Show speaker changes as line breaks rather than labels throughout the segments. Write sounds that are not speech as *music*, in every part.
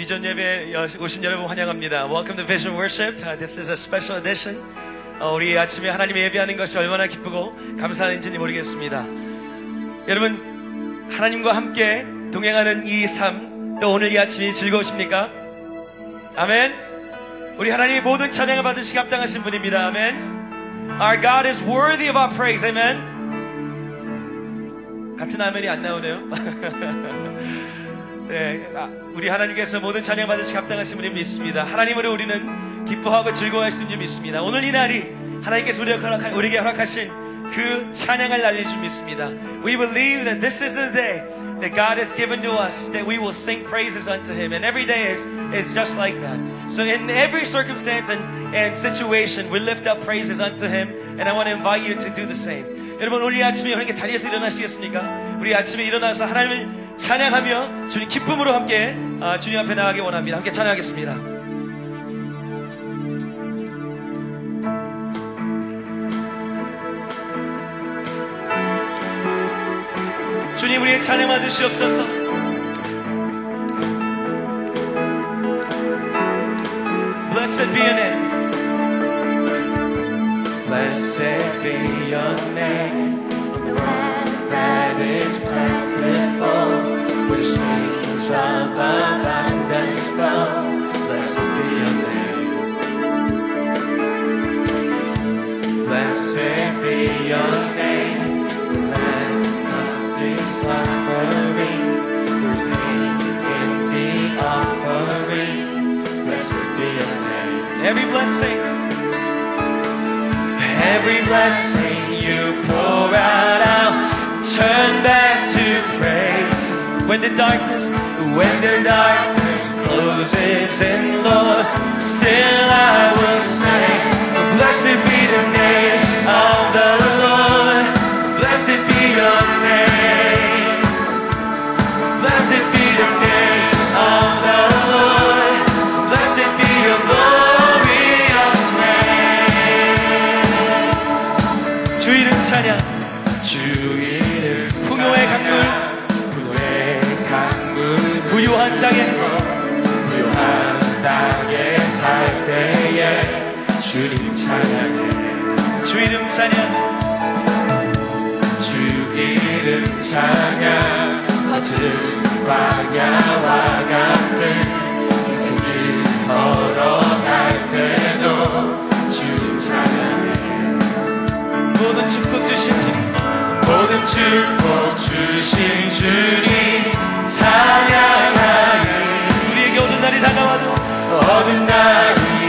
비전 예배 오신 여러분 환영합니다. Welcome to Vision Worship. Uh, This is a special edition. 어, 우리 아침에 하나님 예배하는 것이 얼마나 기쁘고 감사한지 모르겠습니다. 여러분, 하나님과 함께 동행하는 이 삶, 또 오늘 이 아침이 즐거우십니까? 아멘. 우리 하나님의 모든 찬양을 받으시기 합당하신 분입니다. 아멘. Our God is worthy of our praise. 아멘. 같은 아멘이 안 나오네요. *laughs* 네, 아, 우리 하나님께서 모든 찬양 받으시기 합당하신 분을 믿습니다. 하나님으로 우리는 기뻐하고 즐거워할 수 있는 줄 믿습니다. 오늘 이 날이 하나님께서 우리에게 허락하신 그 찬양을 날릴 줄 믿습니다. We believe that this is the day that God has given to us that we will sing praises unto Him. And every day is, is just like that. So in every circumstance and, and situation, we lift up praises unto Him. And I want to invite you to do the same. 여러분, 우리 아침에 이렇게 자리에서 일어나시겠습니까? 우리 아침에 일어나서 하나님을 찬양하며 주님 기쁨으로 함께 아, 주님 앞에 나가기 원합니다. 함께 찬양하겠습니다. 주님 우리의 찬양 받으시옵소서. Blessed be your name. Blessed be your name.
Land plentiful, where streams of abundance flow.
Blessed be your name. Blessed be your name.
The land of his offering, in the offering. Blessed be your name.
Every blessing,
Every blessing you pour out, I'll turn back to praise.
when the darkness,
When the darkness closes in, Lord, still I will sing. Blessed be the name of the Lord. Blessed be your
주 이름 찬양,
주 이름 찬양. 낮은 광야와 같은 인생 길 걸어갈 때도 주님 찬양해.
모든 축복 주신 주님,
모든 축복 주신 주님 찬양하리.
우리에게 오는 날이 다가와도
어두운 날이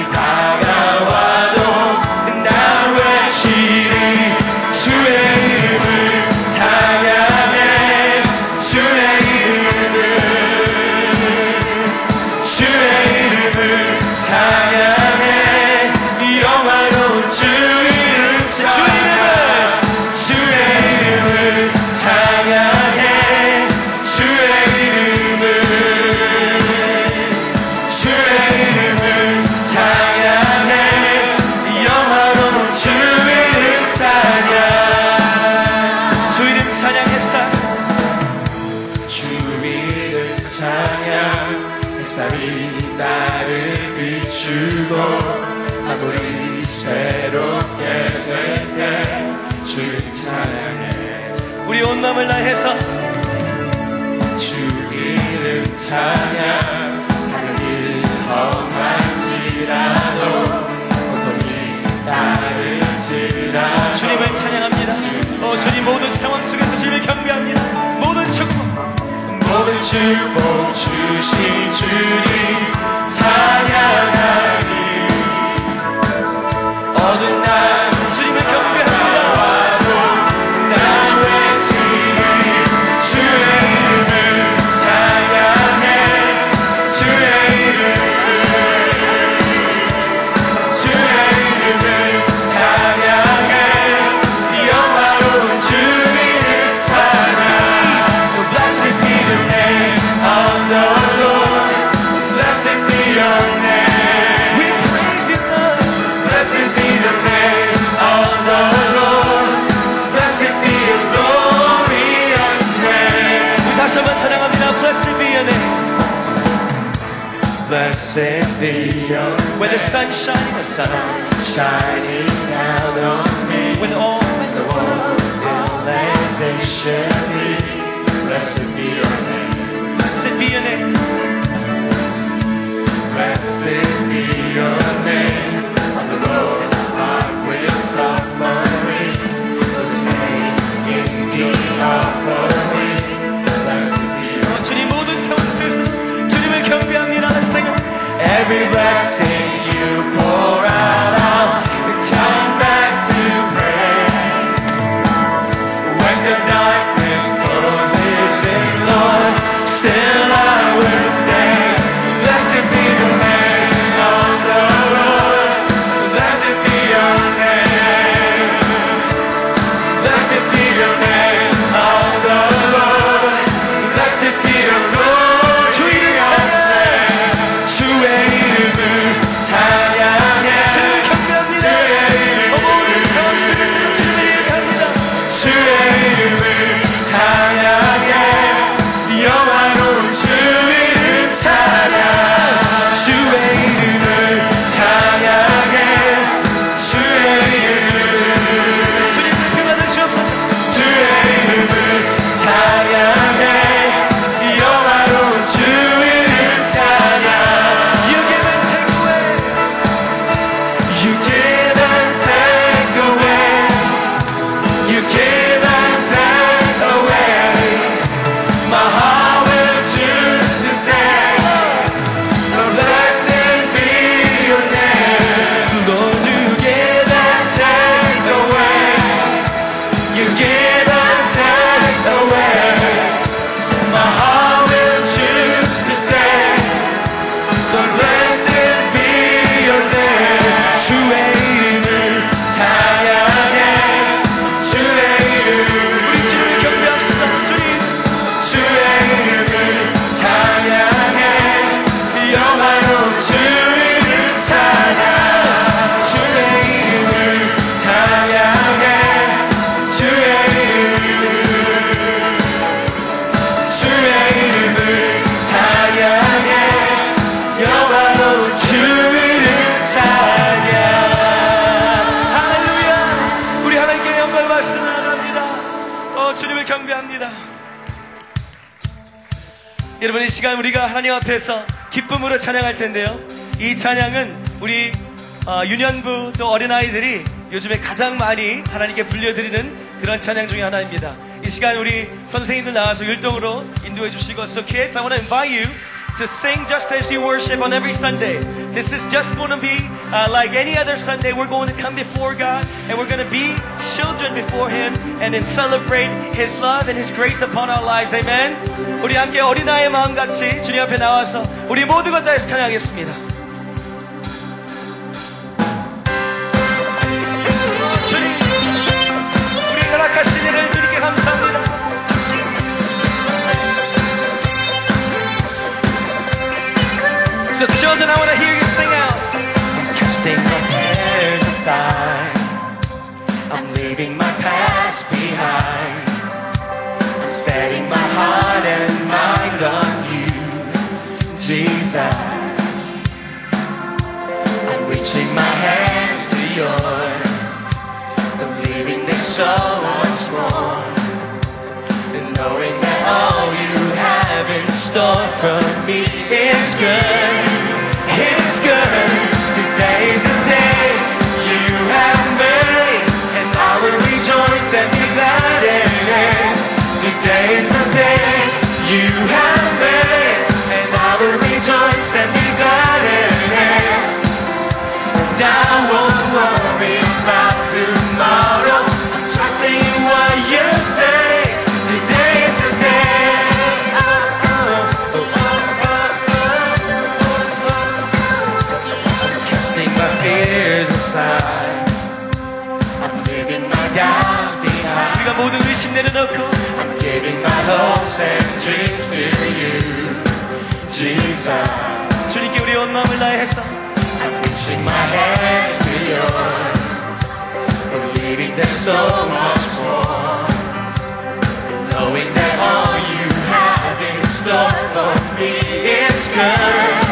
이름을 찬양
상황 속에서 주님을 경배합니다. 모든 축복,
모든 축복 주신 주님 어
When the sun shines,
the sun shining down on me.
when all
The world realization be. Blessed be your name.
blessed be your name.
Blessed be your name. On the road, heart will suffering. Whose name in the offering. Blessed be your
어, 주님 모든 상황에서 주님을 경배합니다. Let's sing it.
Every blessing you pour
하나님 앞에서 기쁨으로 찬양할 텐데요. 이 찬양은 우리 어, 유년부 또 어린아이들이 요즘에 가장 많이 하나님께 불려드리는 그런 찬양 중에 하나입니다. 이 시간 우리 선생님들 나와서 율동으로 인도해 주시고 So kids, I want invite you to sing just as you worship on every Sunday. This is just going to be uh, like any other Sunday. We're going to come before God and we're going to be children before Him and then celebrate His love and His grace upon our lives. Amen. 우리 함께 어린아이의 마음 같이 주님 앞에 나와서 우리 모두 것 다해서 찬양하겠습니다. 주님, 우리 허락하신 일을 주님께 감사합니다. So children, I want to hear you sing out.
Casting my cares aside, I'm leaving my past behind. I'm setting my heart and mind on you, Jesus. I'm reaching my hands to yours, believing there's so much more. And knowing that all you have in store for me is good,
모든 의심 내려놓고
I'm giving my hopes and dreams to you, Jesus.
주님께 우리 온 마음을 다해서
I'm reaching my hands to yours, believing there's so much more. Knowing that all you have in store for me is good,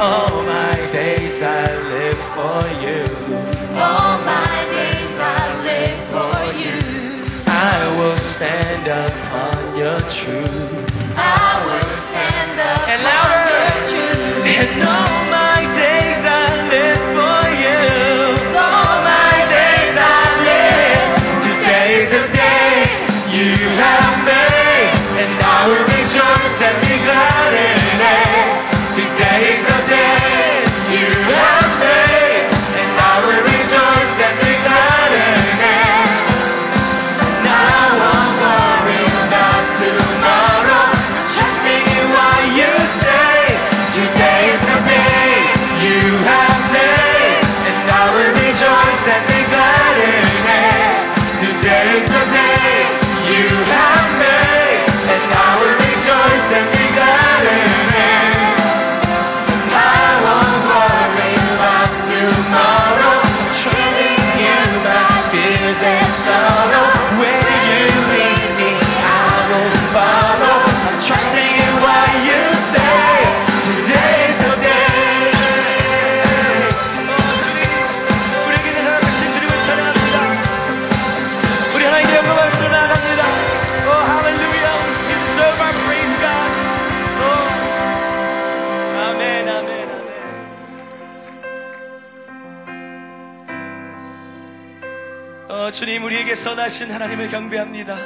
All my days I live for you.
All my days I live for you.
I will stand upon your truth.
I will stand up
and
your truth.
And all my days I live 우리에게 선하신 하나님을 경배합니다.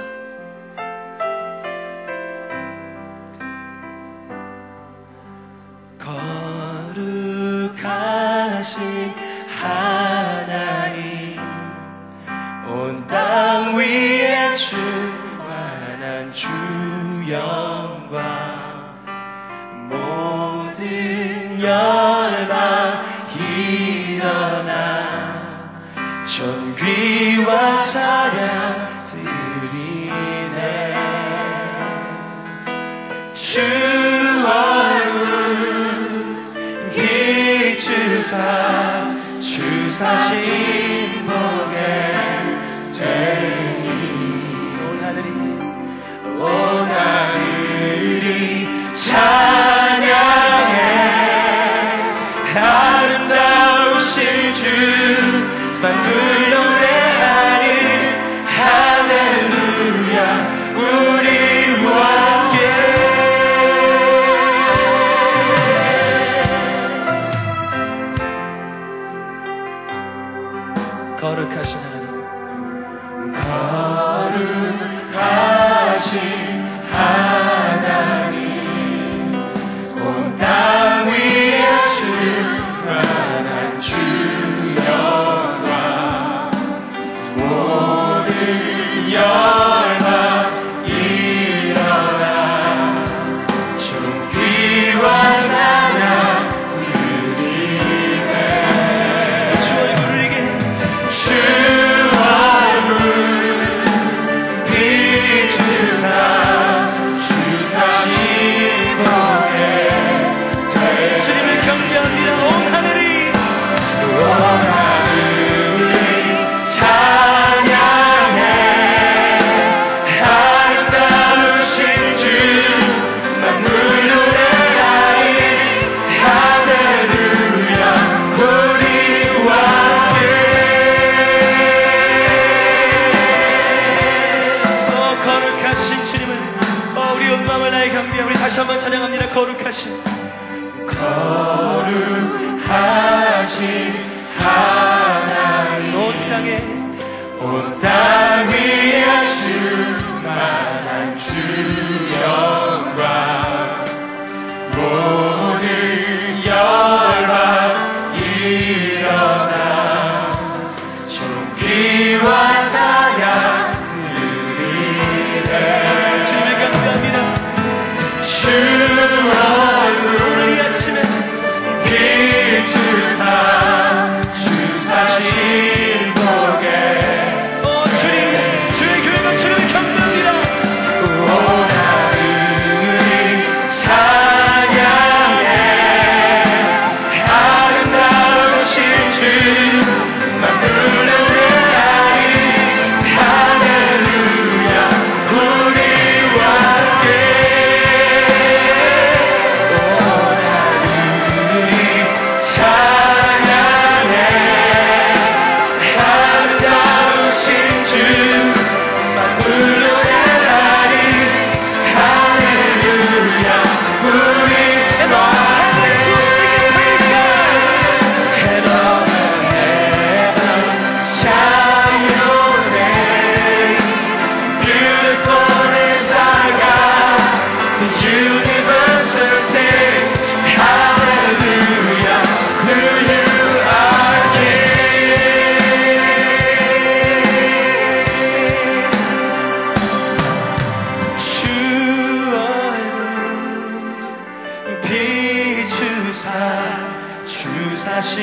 주 사신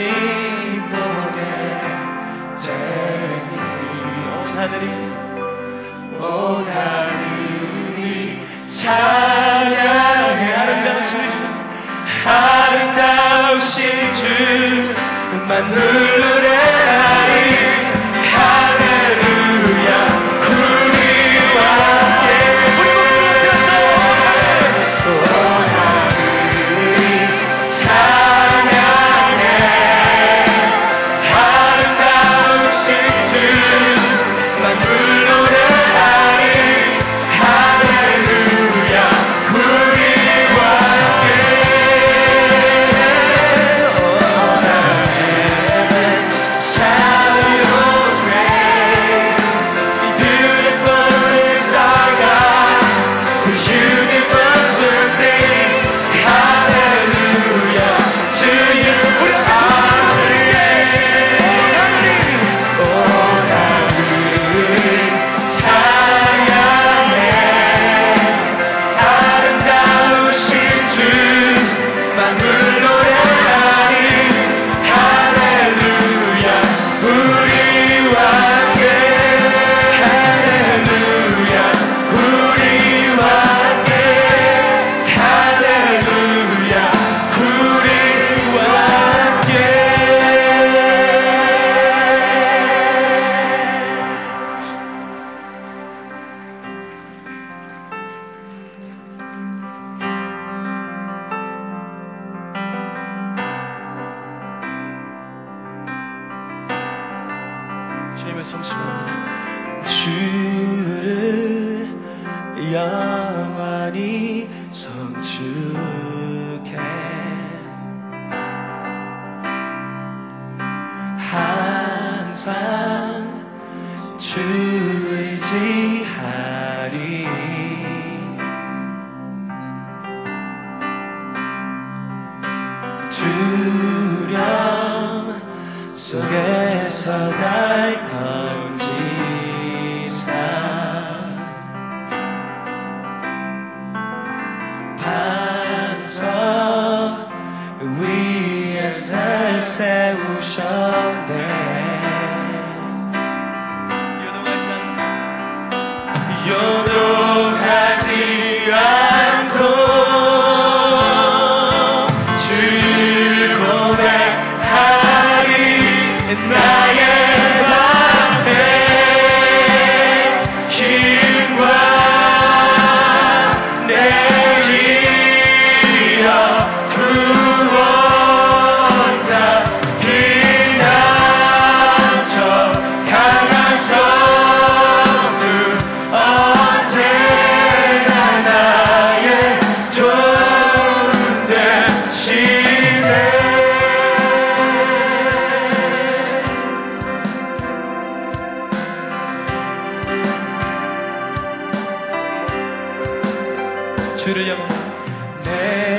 너의 쟁이 온 하늘이
오하늘이
찬양해. 아름다우신 주 아름다우신 주 만물의
주를
향한
내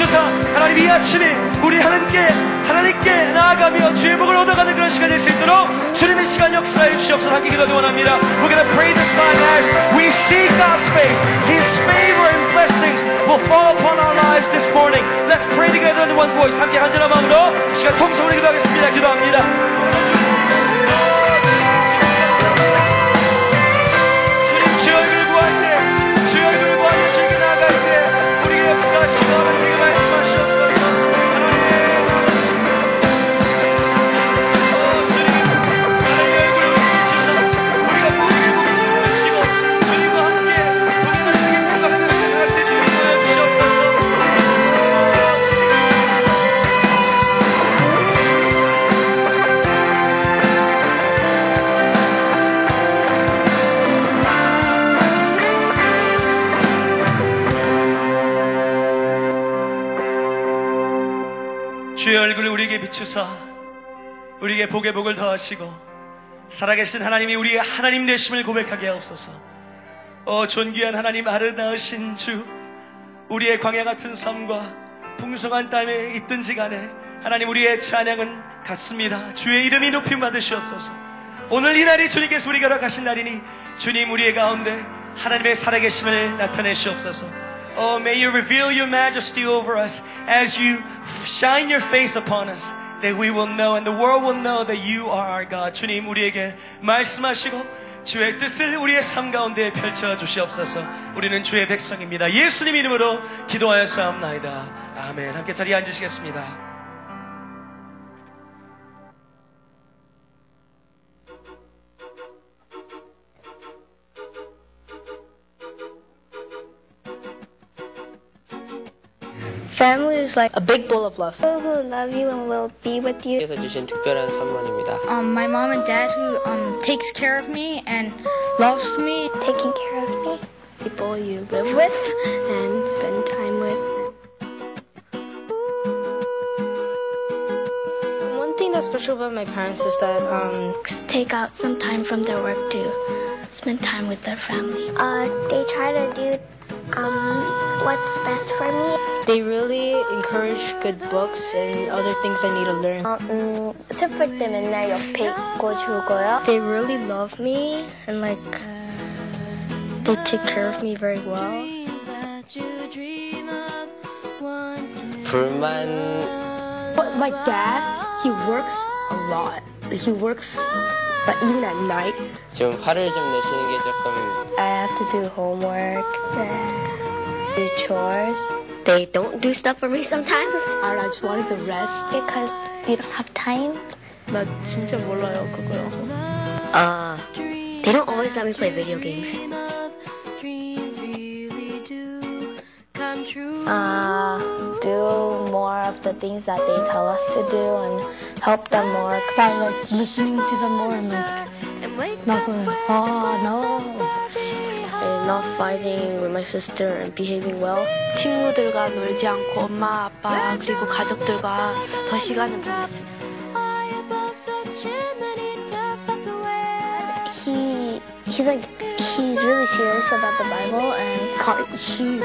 비추사 하나님 이 아침에 우리 하나님께 하나님께 나아가며 주의 복을 얻어가는 그런 시간 될 수 있도록 주님의 시간 역사해 주시옵소서. 함께 기도하기 원합니다. We're gonna pray this time as we see God's face. His favor and blessings will fall upon our lives this morning. Let's pray together in one voice. 함께 한절한 마음으로 시간 통성으로 기도하겠습니다. 기도합니다. 주님 비추사 우리에게 복의 복을 더하시고 살아계신 하나님이 우리의 하나님 되심을 고백하게 하옵소서. 어 존귀한 하나님 아름다우신 주 우리의 광야 같은 삶과 풍성한 땀에 있든지 간에 하나님 우리의 찬양은 같습니다. 주의 이름이 높임 받으시옵소서. 오늘 이 날이 주님께서 우리가 허락하신 날이니 주님 우리의 가운데 하나님의 살아계심을 나타내시옵소서. Oh, may you reveal your majesty over us as you shine your face upon us. That we will know and the world will know that you are our God. 주님 우리에게 말씀하시고 주의 뜻을 우리의 삶 가운데 펼쳐 주시옵소서. 우리는 주의 백성입니다. 예수님 이름으로 기도하여 싸움나이다. 아멘. 함께 자리에 앉으시겠습니다.
Family is like a big bowl of love.
People who love you and will be with you.
께서 주신 특별한 선물입니다.
Um, my mom and dad who um, takes care of me and loves me.
Taking care of me.
People you live with and spend time with. One thing that's special about my parents is that um,
take out some time from their work to spend time with their family.
Uh, they try to do um, what's best for me.
they really encourage good books and other things I need to learn.
어, 음, 슬플 때 맨날 옆에 있고 주고요.
They really love me and like they take care of me very well.
불만
But my dad, he works a lot. He works like, even at night.
좀 화를 좀 내시는 게 조금
I have to do homework, do chores. They don't do stuff for me sometimes
And I just wanted to rest.
because you don't have time.
나 진짜 몰라요 그거요.
Uh, they don't always let me play video games. Uh, do more of the things that they tell us to do and help them more.
By like listening to them more and like not going, oh no.
And not fighting with my sister and behaving well.
친구들과 놀지 않고 엄마, 아빠 그리고 가족들과 더 시간을 보냈어.
He he's like he's really serious about the Bible and
God, she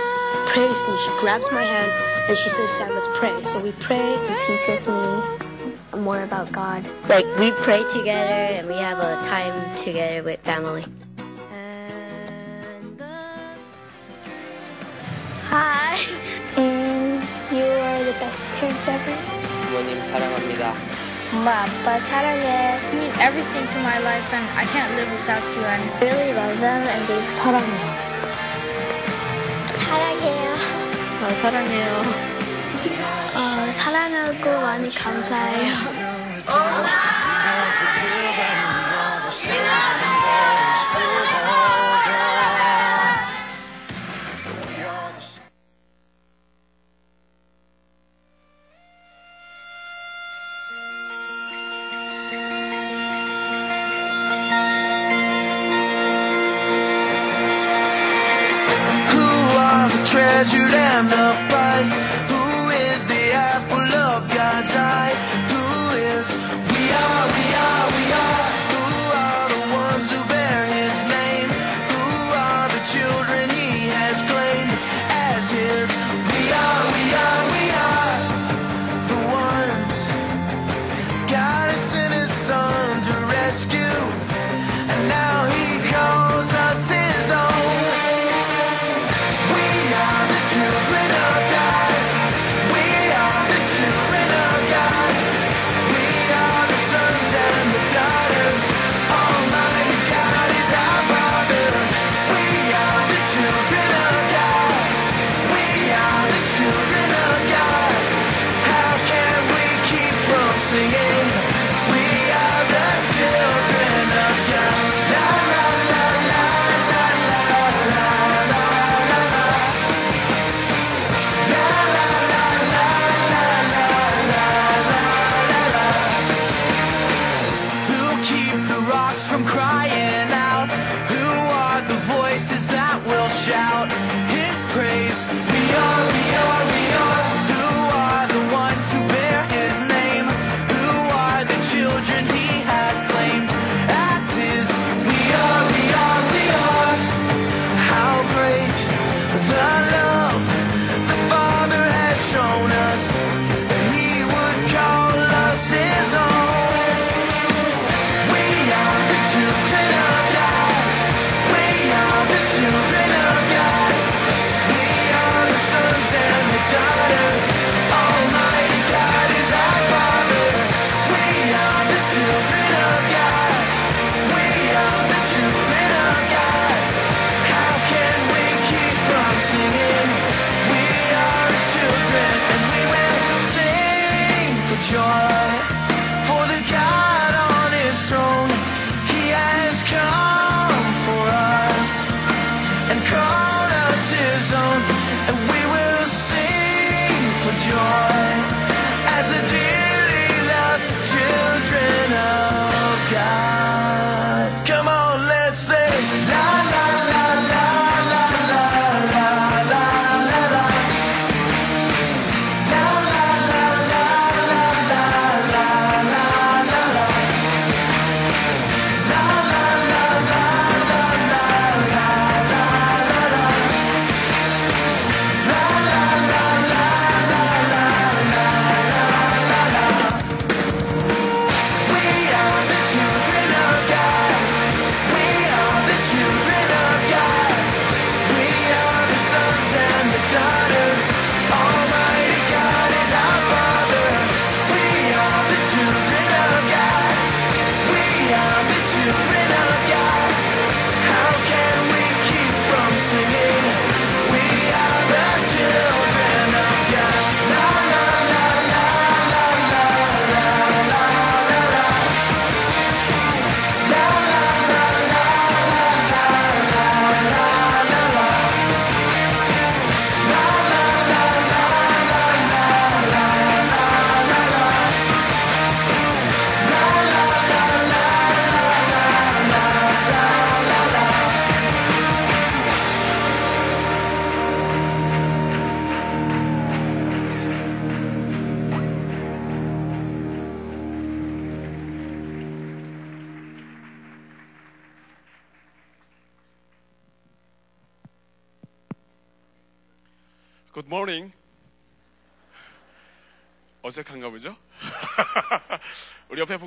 prays me. She grabs my hand and she says, "Sam, let's pray." So we pray.
teaches me more about God.
Like we pray together and we have a time together with family.
Hi. Mm, you are the best parents ever.
부모님 사랑합니다.
엄마 아빠 사랑해.
You mean everything to my life and I can't live without you. And
Really love them and they 사랑해요. 사랑해요.
아, 사랑해요.
어, 사랑하고 많이 감사해요.
Are the treasured and the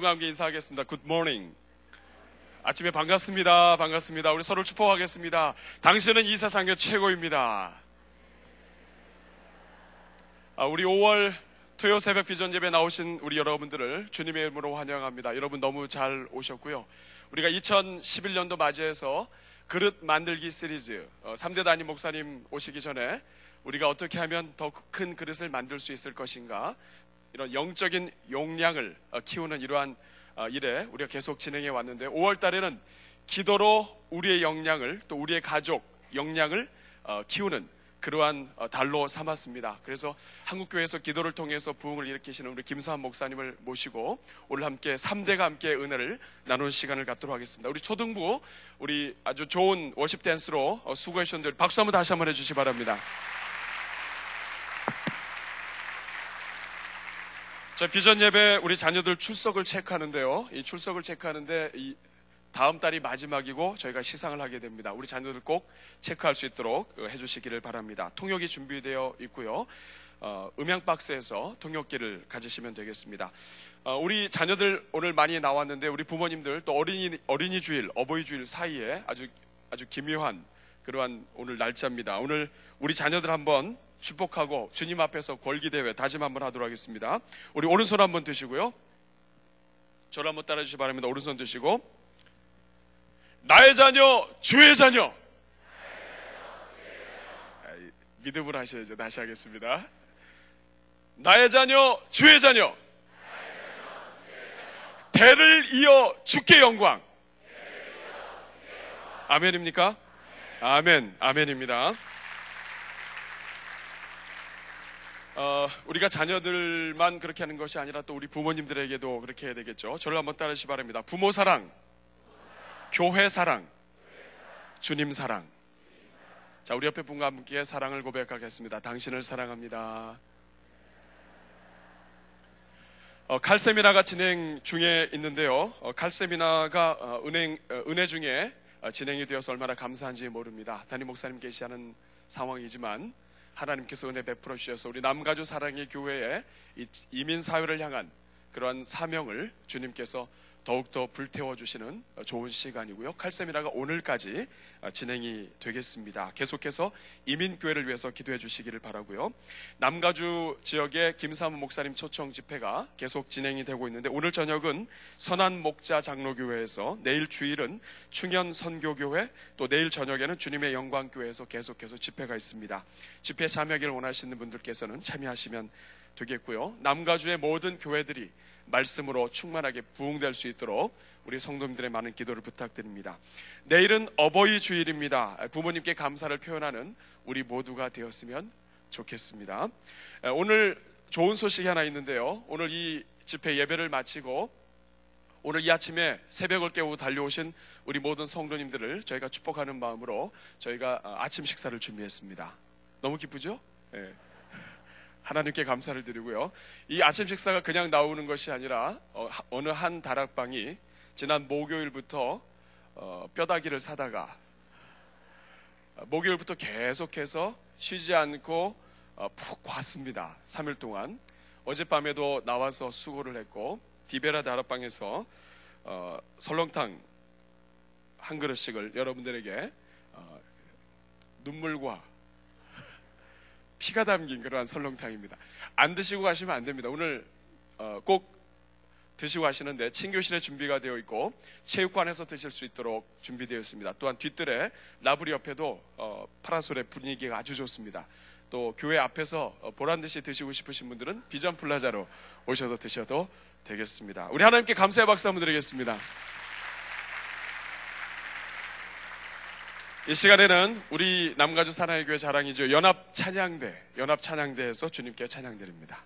우리 옆에 분과 함께 인사하겠습니다. Good morning. 아침에 반갑습니다. 반갑습니다. 우리 서로 축복하겠습니다. 당신은 이 세상의 최고입니다. 아, 우리 5월 토요 새벽 비전 예배 나오신 우리 여러분들을 주님의 이름으로 환영합니다. 여러분 너무 잘 오셨고요. 우리가 2011년도 맞이해서 그릇 만들기 시리즈 3대 단임 목사님 오시기 전에 우리가 어떻게 하면 더 큰 그릇을 만들 수 있을 것인가 이런 영적인 용량을 어, 키우는 이러한 어, 일에 우리가 계속 진행해 왔는데 5월 달에는 기도로 우리의 역량을 또 우리의 가족 역량을 어, 키우는 그러한 어, 달로 삼았습니다. 그래서 한국교회에서 기도를 통해서 부흥을 일으키시는 우리 김사한 목사님을 모시고 오늘 함께 3대가 함께 은혜를 나누는 시간을 갖도록 하겠습니다. 우리 초등부 우리 아주 좋은 워십 댄스로 어, 수고해 주셨는데 박수 한번 다시 한번 해주시 기 바랍니다. 자, 비전 예배 우리 자녀들 출석을 체크하는데요. 이 출석을 체크하는데 이 다음 달이 마지막이고 저희가 시상을 하게 됩니다. 우리 자녀들 꼭 체크할 수 있도록 어, 해주시기를 바랍니다. 통역이 준비되어 있고요. 어, 음향 박스에서 통역기를 가지시면 되겠습니다. 어, 우리 자녀들 오늘 많이 나왔는데 우리 부모님들 또 어린이 어린이 주일, 어버이 주일 사이에 아주 아주 기묘한 그러한 오늘 날짜입니다. 오늘 우리 자녀들 한번 축복하고 주님 앞에서 권기 대회 다짐 한번 하도록 하겠습니다. 우리 오른손 한번 드시고요. 저를 한번 따라 주시기 바랍니다. 오른손 드시고 나의 자녀, 주의 자녀. 믿음으로 하셔야죠. 다시 하겠습니다. 나의 자녀, 주의 자녀. 대를 이어 주께 영광. 아멘입니까? 아멘, 아멘입니다. 어, 우리가 자녀들만 그렇게 하는 것이 아니라 또 우리 부모님들에게도 그렇게 해야 되겠죠. 저를 한번 따르시기 바랍니다. 부모 사랑, 교회 사랑, 주님 사랑. 자, 우리 옆에 분과 함께 사랑을 고백하겠습니다. 당신을 사랑합니다. 어, 칼세미나가 진행 중에 있는데요. 어, 칼세미나가 어, 은행, 어, 은혜 중에 어, 진행이 되어서 얼마나 감사한지 모릅니다. 담임 목사님 계시하는 상황이지만 하나님께서 은혜 베풀어 주셔서 우리 남가주 사랑의 교회에 이 이민 사회를 향한 그러한 사명을 주님께서 더욱더 불태워 주시는 좋은 시간이고요. 칼세미나가 오늘까지 진행이 되겠습니다. 계속해서 이민교회를 위해서 기도해 주시기를 바라고요. 남가주 지역의 김사무 목사님 초청 집회가 계속 진행이 되고 있는데 오늘 저녁은 선한 목자 장로교회에서 내일 주일은 충현 선교교회 또 내일 저녁에는 주님의 영광교회에서 계속해서 집회가 있습니다. 집회 참여하기를 원하시는 분들께서는 참여하시면 되겠고요. 남가주의 모든 교회들이 말씀으로 충만하게 부흥될 수 있도록 우리 성도님들의 많은 기도를 부탁드립니다. 내일은 어버이 주일입니다. 부모님께 감사를 표현하는 우리 모두가 되었으면 좋겠습니다. 오늘 좋은 소식이 하나 있는데요. 오늘 이 집회 예배를 마치고 오늘 이 아침에 새벽을 깨우고 달려오신 우리 모든 성도님들을 저희가 축복하는 마음으로 저희가 아침 식사를 준비했습니다. 너무 기쁘죠? 네. 하나님께 감사를 드리고요. 이 아침 식사가 그냥 나오는 것이 아니라 어, 느 한 다락방이 지난 목요일부터 어, 뼈다귀를 사다가 어, 목요일부터 계속해서 쉬지 않고 어, 푹 왔습니다. 3일 동안 어젯밤에도 나와서 수고를 했고 디베라 다락방에서 어, 설렁탕 한 그릇씩을 여러분들에게 어, 눈물과 피가 담긴 그러한 설렁탕입니다. 안 드시고 가시면 안 됩니다. 오늘 어, 꼭 드시고 가시는데 친교실에 준비가 되어 있고 체육관에서 드실 수 있도록 준비되어 있습니다. 또한 뒤뜰에 라브리 옆에도 어, 파라솔의 분위기가 아주 좋습니다. 또 교회 앞에서 어, 보란 듯이 드시고 싶으신 분들은 비전 플라자로 오셔서 드셔도 되겠습니다. 우리 하나님께 감사의 박수 한번 드리겠습니다. 이 시간에는 우리 남가주 사랑의 교회 자랑이죠. 연합 찬양대, 연합 찬양대에서 주님께 찬양드립니다.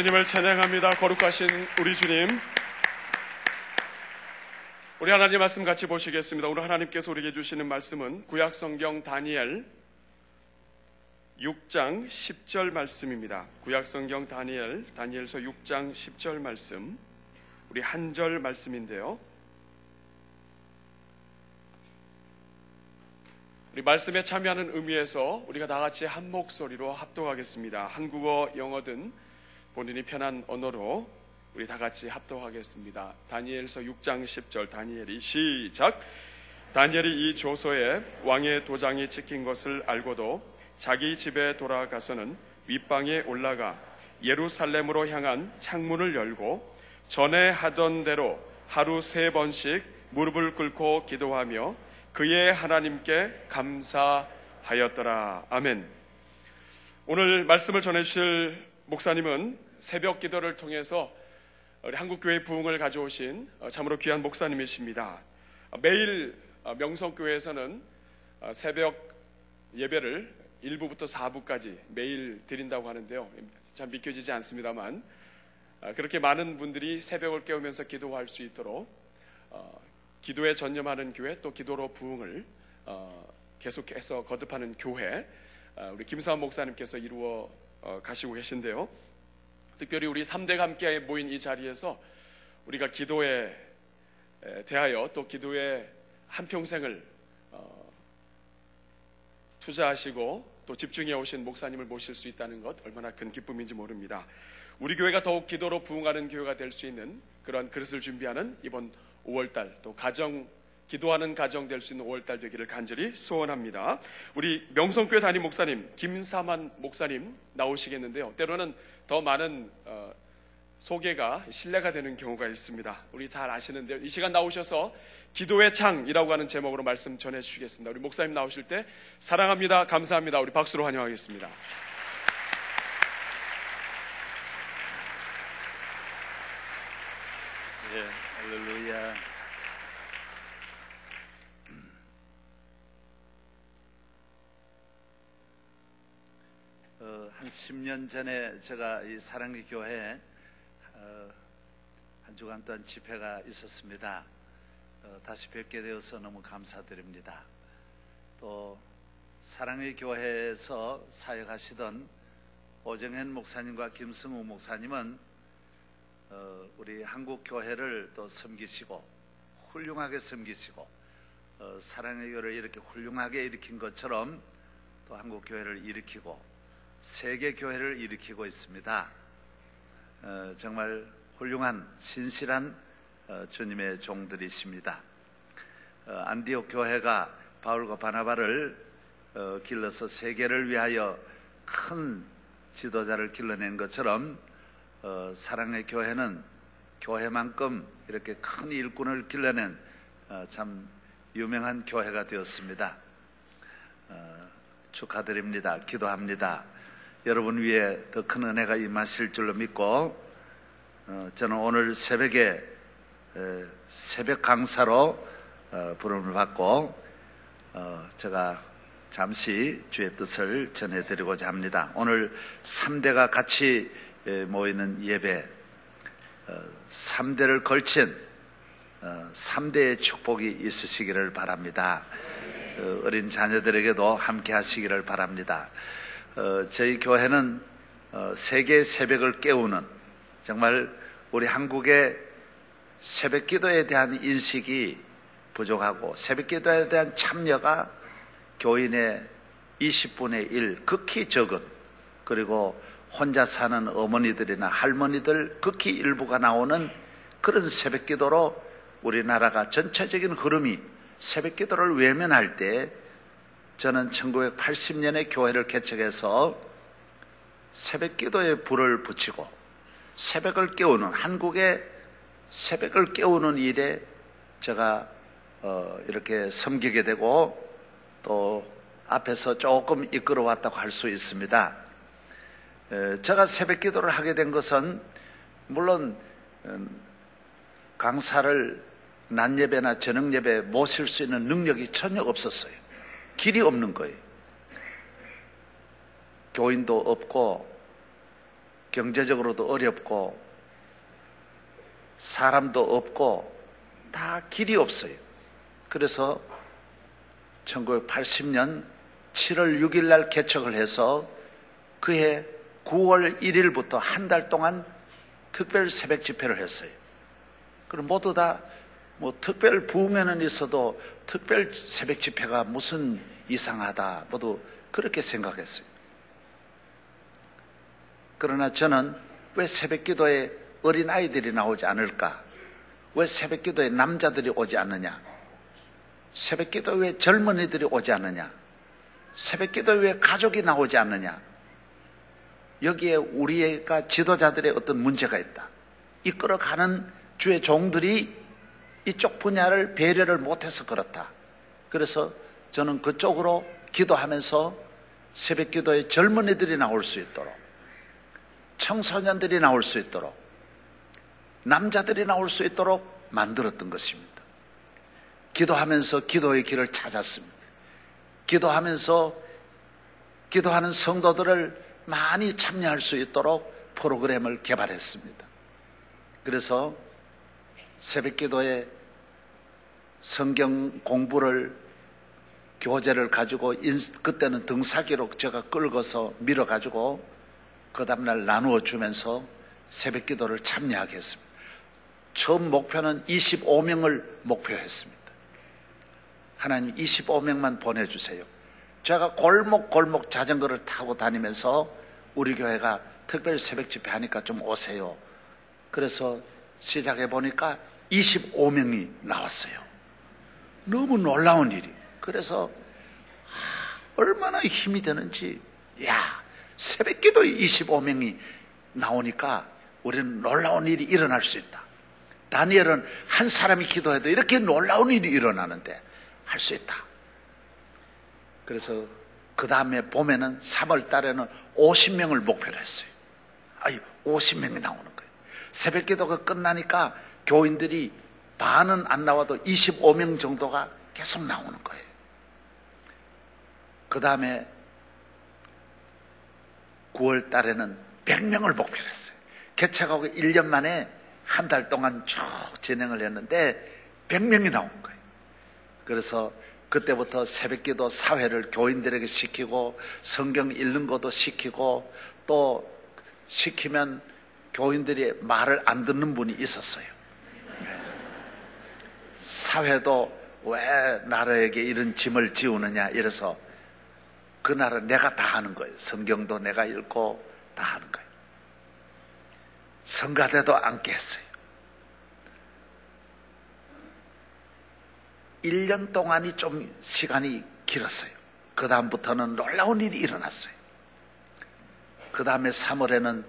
주님을 찬양합니다. 거룩하신 우리 주님. 우리 하나님 말씀 같이 보시겠습니다. 오늘 하나님께서 우리에게 주시는 말씀은 구약 성경 다니엘 6장 10절 말씀입니다. 구약 성경 다니엘 다니엘서 6장 10절 말씀. 우리 한 절 말씀인데요. 우리 말씀에 참여하는 의미에서 우리가 다 같이 한 목소리로 합동하겠습니다. 한국어, 영어든 본인이 편한 언어로 우리 다 같이 합동하겠습니다. 다니엘서 6장 10절 다니엘이 시작. 다니엘이 이 조서에 왕의 도장이 찍힌 것을 알고도 자기 집에 돌아가서는 윗방에 올라가 예루살렘으로 향한 창문을 열고 전에 하던 대로 하루 세 번씩 무릎을 꿇고 기도하며 그의 하나님께 감사하였더라. 아멘. 오늘 말씀을 전해주실 목사님은 새벽 기도를 통해서 우리 한국교회 부흥을 가져오신 참으로 귀한 목사님이십니다. 매일 명성교회에서는 새벽 예배를 1부부터 4부까지 매일 드린다고 하는데요. 참 믿겨지지 않습니다만 그렇게 많은 분들이 새벽을 깨우면서 기도할 수 있도록 어, 기도에 전념하는 교회 또 기도로 부흥을 어, 계속해서 거듭하는 교회 어, 우리 김사원 목사님께서 이루어 가시고 계신데요. 특별히 우리 3대가 함께 모인 이 자리에서 우리가 기도에 대하여 또 기도에 한평생을 투자하시고 또 집중해 오신 목사님을 모실 수 있다는 것 얼마나 큰 기쁨인지 모릅니다. 우리 교회가 더욱 기도로 부흥하는 교회가 될 수 있는 그러한 그릇을 준비하는 이번 5월달 또 가정 기도하는 가정 될 수 있는 5월달 되기를 간절히 소원합니다. 우리 명성교회 담임 목사님 김사만 목사님 나오시겠는데요. 때로는 더 많은 어, 소개가 신뢰가 되는 경우가 있습니다. 우리 잘 아시는데요. 이 시간 나오셔서 기도의 창이라고 하는 제목으로 말씀 전해 주시겠습니다. 우리 목사님 나오실 때 사랑합니다. 감사합니다. 우리 박수로 환영하겠습니다.
예, 할렐루야. 어, 한 10년 전에 제가 이 사랑의 교회에 어, 한 주간 동안 집회가 있었습니다. 어, 다시 뵙게 되어서 너무 감사드립니다. 또 사랑의 교회에서 사역하시던 오정현 목사님과 김승우 목사님은 어, 우리 한국 교회를 또 섬기시고 훌륭하게 섬기시고 어, 사랑의 교회를 이렇게 훌륭하게 일으킨 것처럼 또 한국 교회를 일으키고 세계 교회를 일으키고 있습니다. 어, 정말 훌륭한 신실한 어, 주님의 종들이십니다. 어, 안디옥 교회가 바울과 바나바를 어, 길러서 세계를 위하여 큰 지도자를 길러낸 것처럼 어, 사랑의 교회는 교회만큼 이렇게 큰 일꾼을 길러낸 어, 참 유명한 교회가 되었습니다. 어, 축하드립니다. 기도합니다. 여러분 위에 더 큰 은혜가 임하실 줄로 믿고 어, 저는 오늘 새벽에 에, 새벽 강사로 어, 부름을 받고 어, 제가 잠시 주의 뜻을 전해드리고자 합니다. 오늘 3대가 같이 에, 모이는 예배, 어, 3대를 걸친 어, 3대의 축복이 있으시기를 바랍니다. 어, 어린 자녀들에게도 함께 하시기를 바랍니다. 어, 저희 교회는 어, 세계 새벽을 깨우는 정말 우리 한국의 새벽 기도에 대한 인식이 부족하고 새벽 기도에 대한 참여가 교인의 20분의 1, 극히 적은 그리고 혼자 사는 어머니들이나 할머니들 극히 일부가 나오는 그런 새벽 기도로 우리나라가 전체적인 흐름이 새벽 기도를 외면할 때 저는 1980년에 교회를 개척해서 새벽 기도에 불을 붙이고 새벽을 깨우는 한국의 새벽을 깨우는 일에 제가 어, 이렇게 섬기게 되고 또 앞에서 조금 이끌어 왔다고 할 수 있습니다. 에, 제가 새벽 기도를 하게 된 것은 물론 음, 강사를 낮 예배나 저녁 예배 모실 수 있는 능력이 전혀 없었어요. 길이 없는 거예요. 교인도 없고 경제적으로도 어렵고 사람도 없고 다 길이 없어요. 그래서 1980년 7월 6일 날 개척을 해서 그해 9월 1일부터 한 달 동안 특별 새벽 집회를 했어요. 그럼 모두 다 뭐 특별 부흥회는 있어도 특별 새벽 집회가 무슨 이상하다 모두 그렇게 생각했어요. 그러나 저는 왜 새벽 기도에 어린 아이들이 나오지 않을까? 왜 새벽 기도에 남자들이 오지 않느냐? 새벽 기도에 왜 젊은이들이 오지 않느냐? 새벽 기도에 왜 가족이 나오지 않느냐? 여기에 우리가 지도자들의 어떤 문제가 있다. 이끌어가는 주의 종들이 이쪽 분야를 배려를 못해서 그렇다. 그래서 저는 그쪽으로 기도하면서 새벽 기도에 젊은이들이 나올 수 있도록 청소년들이 나올 수 있도록 남자들이 나올 수 있도록 만들었던 것입니다. 기도하면서 기도의 길을 찾았습니다. 기도하면서 기도하는 성도들을 많이 참여할 수 있도록 프로그램을 개발했습니다. 그래서 새벽 기도에 성경 공부를 교재를 가지고 인- 그때는 등사기로 제가 끌고서 밀어 가지고 그 다음날 나누어 주면서 새벽 기도를 참여하게 했습니다. 처음 목표는 25명을 목표했습니다. 하나님 25명만 보내주세요. 제가 골목 골목 자전거를 타고 다니면서 우리 교회가 특별 새벽 집회 하니까 좀 오세요. 그래서 시작해 보니까 25명이 나왔어요. 너무 놀라운 일이. 그래서 하, 얼마나 힘이 되는지 야 새벽 기도 25명이 나오니까 우리는 놀라운 일이 일어날 수 있다. 다니엘은 한 사람이 기도해도 이렇게 놀라운 일이 일어나는데 할 수 있다. 그래서 그 다음에 봄에는 3월 달에는 50명을 목표로 했어요. 아니, 50명이 나오는 거예요. 새벽 기도가 끝나니까 교인들이 반은 안 나와도 25명 정도가 계속 나오는 거예요. 그 다음에 9월 달에는 100명을 목표로 했어요. 개척하고 1년 만에 한 달 동안 쭉 진행을 했는데 100명이 나온 거예요. 그래서 그때부터 새벽 기도 사회를 교인들에게 시키고 성경 읽는 것도 시키고 또 시키면 교인들이 말을 안 듣는 분이 있었어요. 네. 사회도 왜 나라에게 이런 짐을 지우느냐 이래서 그 나라 내가 다 하는 거예요. 성경도 내가 읽고 다 하는 거예요. 성가대도 앉게 했어요. 1년 동안이 좀 시간이 길었어요. 그 다음부터는 놀라운 일이 일어났어요. 그 다음에 3월에는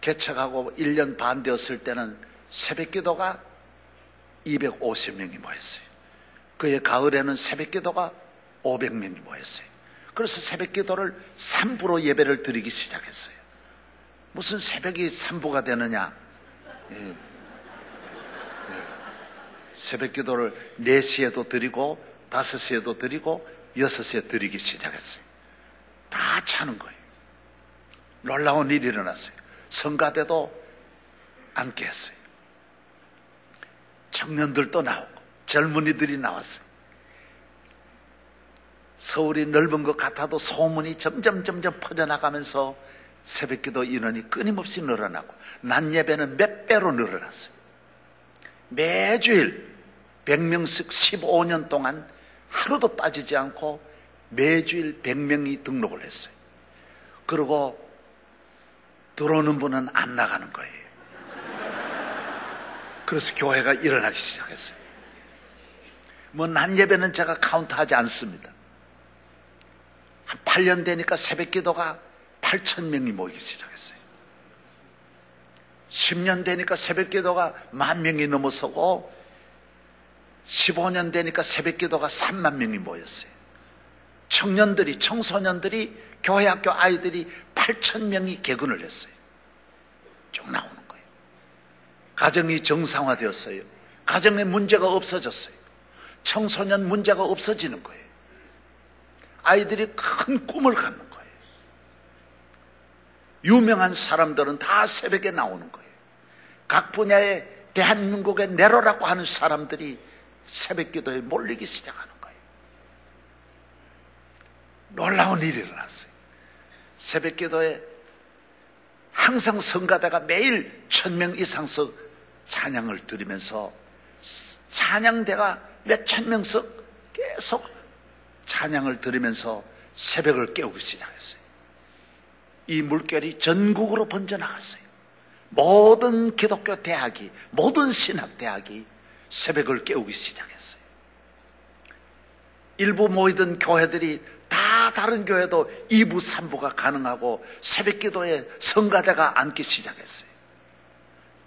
개척하고 1년 반 되었을 때는 새벽 기도가 250명이 모였어요. 그해 가을에는 새벽 기도가 500명이 모였어요. 그래서 새벽 기도를 3부로 예배를 드리기 시작했어요. 무슨 새벽이 3부가 되느냐? 예. 예. 새벽 기도를 4시에도 드리고 5시에도 드리고 6시에 드리기 시작했어요. 다 차는 거예요. 놀라운 일이 일어났어요. 성가대도 앉게 했어요. 청년들도 나오고 젊은이들이 나왔어요. 서울이 넓은 것 같아도 소문이 점점 점점 퍼져나가면서 새벽기도 인원이 끊임없이 늘어나고 낮 예배는 몇 배로 늘어났어요. 매주일 100명씩 15년 동안 하루도 빠지지 않고 매주일 100명이 등록을 했어요. 그리고 들어오는 분은 안 나가는 거예요. 그래서 교회가 일어나기 시작했어요. 뭐낮 예배는 제가 카운트하지 않습니다. 한 8년 되니까 새벽 기도가 8천 명이 모이기 시작했어요. 10년 되니까 새벽 기도가 만 명이 넘어서고 15년 되니까 새벽 기도가 3만 명이 모였어요. 청년들이, 청소년들이, 교회 학교 아이들이 8천 명이 개근을 했어요. 쭉 나오는. 가정이 정상화되었어요. 가정에 문제가 없어졌어요. 청소년 문제가 없어지는 거예요. 아이들이 큰 꿈을 갖는 거예요. 유명한 사람들은 다 새벽에 나오는 거예요. 각 분야에 대한민국의 내로라고 하는 사람들이 새벽 기도에 몰리기 시작하는 거예요. 놀라운 일이 일어났어요. 새벽 기도에 항상 성가대가 매일 천 명 이상씩 찬양을 드리면서 찬양대가 몇 천 명씩 계속 찬양을 들으면서 새벽을 깨우기 시작했어요. 이 물결이 전국으로 번져나갔어요. 모든 기독교 대학이, 모든 신학 대학이 새벽을 깨우기 시작했어요. 일부 모이던 교회들이 다 다른 교회도 2부, 3부가 가능하고 새벽 기도에 성가대가 앉기 시작했어요.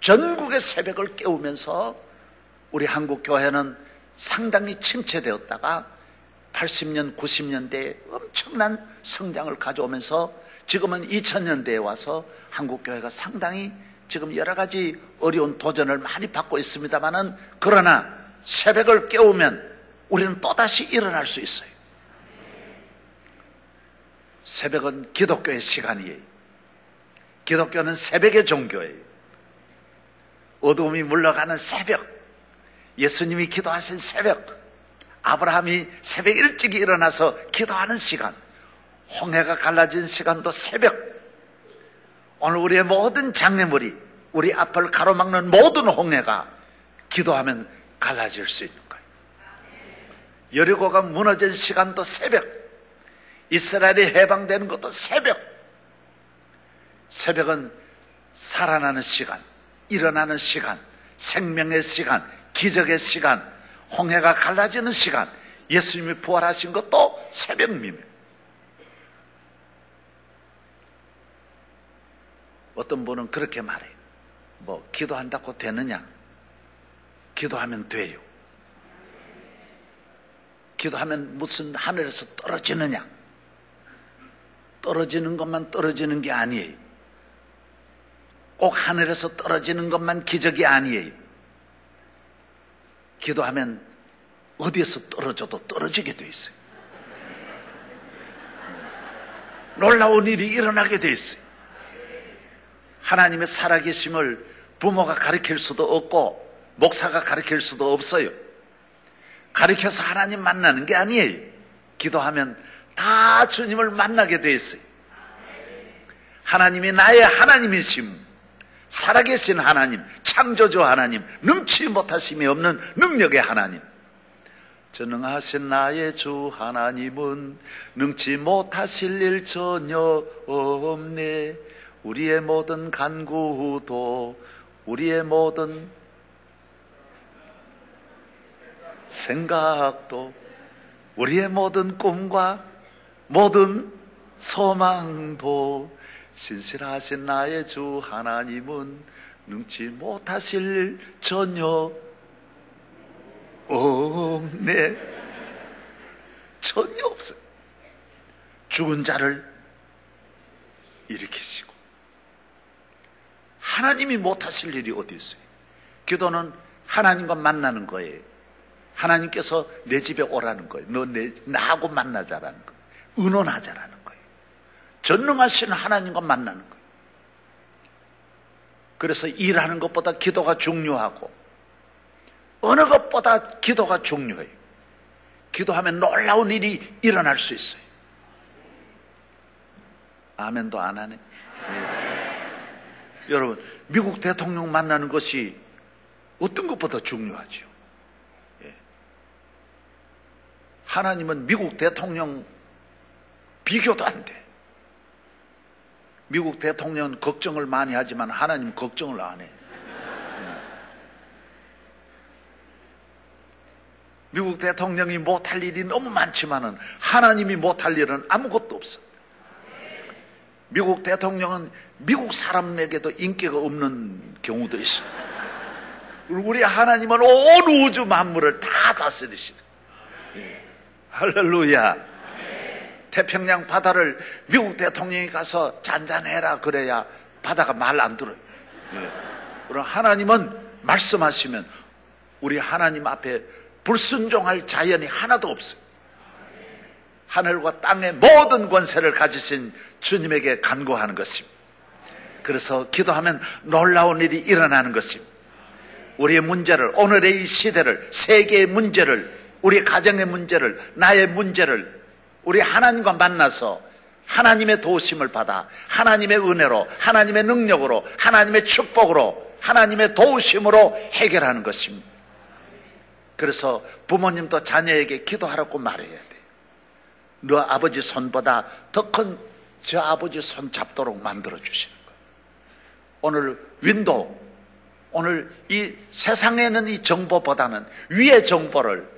전국의 새벽을 깨우면서 우리 한국 교회는 상당히 침체되었다가 80년, 90년대에 엄청난 성장을 가져오면서 지금은 2000년대에 와서 한국 교회가 상당히 지금 여러 가지 어려운 도전을 많이 받고 있습니다만은 그러나 새벽을 깨우면 우리는 또다시 일어날 수 있어요. 새벽은 기독교의 시간이에요. 기독교는 새벽의 종교예요. 어둠이 물러가는 새벽, 예수님이 기도하신 새벽, 아브라함이 새벽 일찍이 일어나서 기도하는 시간, 홍해가 갈라진 시간도 새벽, 오늘 우리의 모든 장애물이 우리 앞을 가로막는 모든 홍해가 기도하면 갈라질 수 있는 거예요. 여리고가 무너진 시간도 새벽, 이스라엘이 해방되는 것도 새벽. 새벽은 살아나는 시간, 일어나는 시간, 생명의 시간, 기적의 시간, 홍해가 갈라지는 시간, 예수님이 부활하신 것도 새벽입니다. 어떤 분은 그렇게 말해요. 뭐, 기도한다고 되느냐? 기도하면 돼요. 기도하면 무슨 하늘에서 떨어지느냐? 떨어지는 것만 떨어지는 게 아니에요. 꼭 하늘에서 떨어지는 것만 기적이 아니에요. 기도하면 어디에서 떨어져도 떨어지게 돼 있어요. 놀라운 일이 일어나게 돼 있어요. 하나님의 살아계심을 부모가 가르칠 수도 없고 목사가 가르칠 수도 없어요. 가르쳐서 하나님 만나는 게 아니에요. 기도하면 다 주님을 만나게 돼 있어요. 하나님이 나의 하나님이심, 살아계신 하나님, 창조주 하나님, 능치 못하심이 없는 능력의 하나님. 전능하신 나의 주 하나님은 능치 못하실 일 전혀 없네. 우리의 모든 간구도, 우리의 모든 생각도, 우리의 모든 꿈과 모든 소망도 신실하신 나의 주 하나님은 능치 못하실 일 전혀 없네. 전혀 없어요. 죽은 자를 일으키시고 하나님이 못하실 일이 어디 있어요? 기도는 하나님과 만나는 거예요. 하나님께서 내 집에 오라는 거예요. 너 내, 나하고 만나자라는 거예요. 의논하자라는 거예요. 전능하신 하나님과 만나는 거예요. 그래서 일하는 것보다 기도가 중요하고 어느 것보다 기도가 중요해요. 기도하면 놀라운 일이 일어날 수 있어요. 아멘도 안 하네. 네. 여러분, 미국 대통령 만나는 것이 어떤 것보다 중요하죠. 예. 하나님은 미국 대통령 비교도 안 돼. 미국 대통령은 걱정을 많이 하지만 하나님 걱정을 안 해. 예. 미국 대통령이 못할 일이 너무 많지만은 하나님이 못할 일은 아무것도 없어. 미국 대통령은 미국 사람에게도 인기가 없는 경우도 있어. 우리 하나님은 온 우주 만물을 다 다스리시다. 예. 할렐루야. 태평양 바다를 미국 대통령이 가서 잔잔해라 그래야 바다가 말 안 들어요. 예. 그럼 하나님은 말씀하시면 우리 하나님 앞에 불순종할 자연이 하나도 없어요. 하늘과 땅의 모든 권세를 가지신 주님에게 간구하는 것입니다. 그래서 기도하면 놀라운 일이 일어나는 것입니다. 우리의 문제를, 오늘의 이 시대를, 세계의 문제를, 우리 가정의 문제를, 나의 문제를, 우리 하나님과 만나서 하나님의 도우심을 받아 하나님의 은혜로, 하나님의 능력으로, 하나님의 축복으로, 하나님의 도우심으로 해결하는 것입니다. 그래서 부모님도 자녀에게 기도하라고 말해야 돼. 너 아버지 손보다 더 큰 저 아버지 손 잡도록 만들어 주시는 거예요. 오늘 윈도우, 오늘 이 세상에 는 이 정보보다는 위의 정보를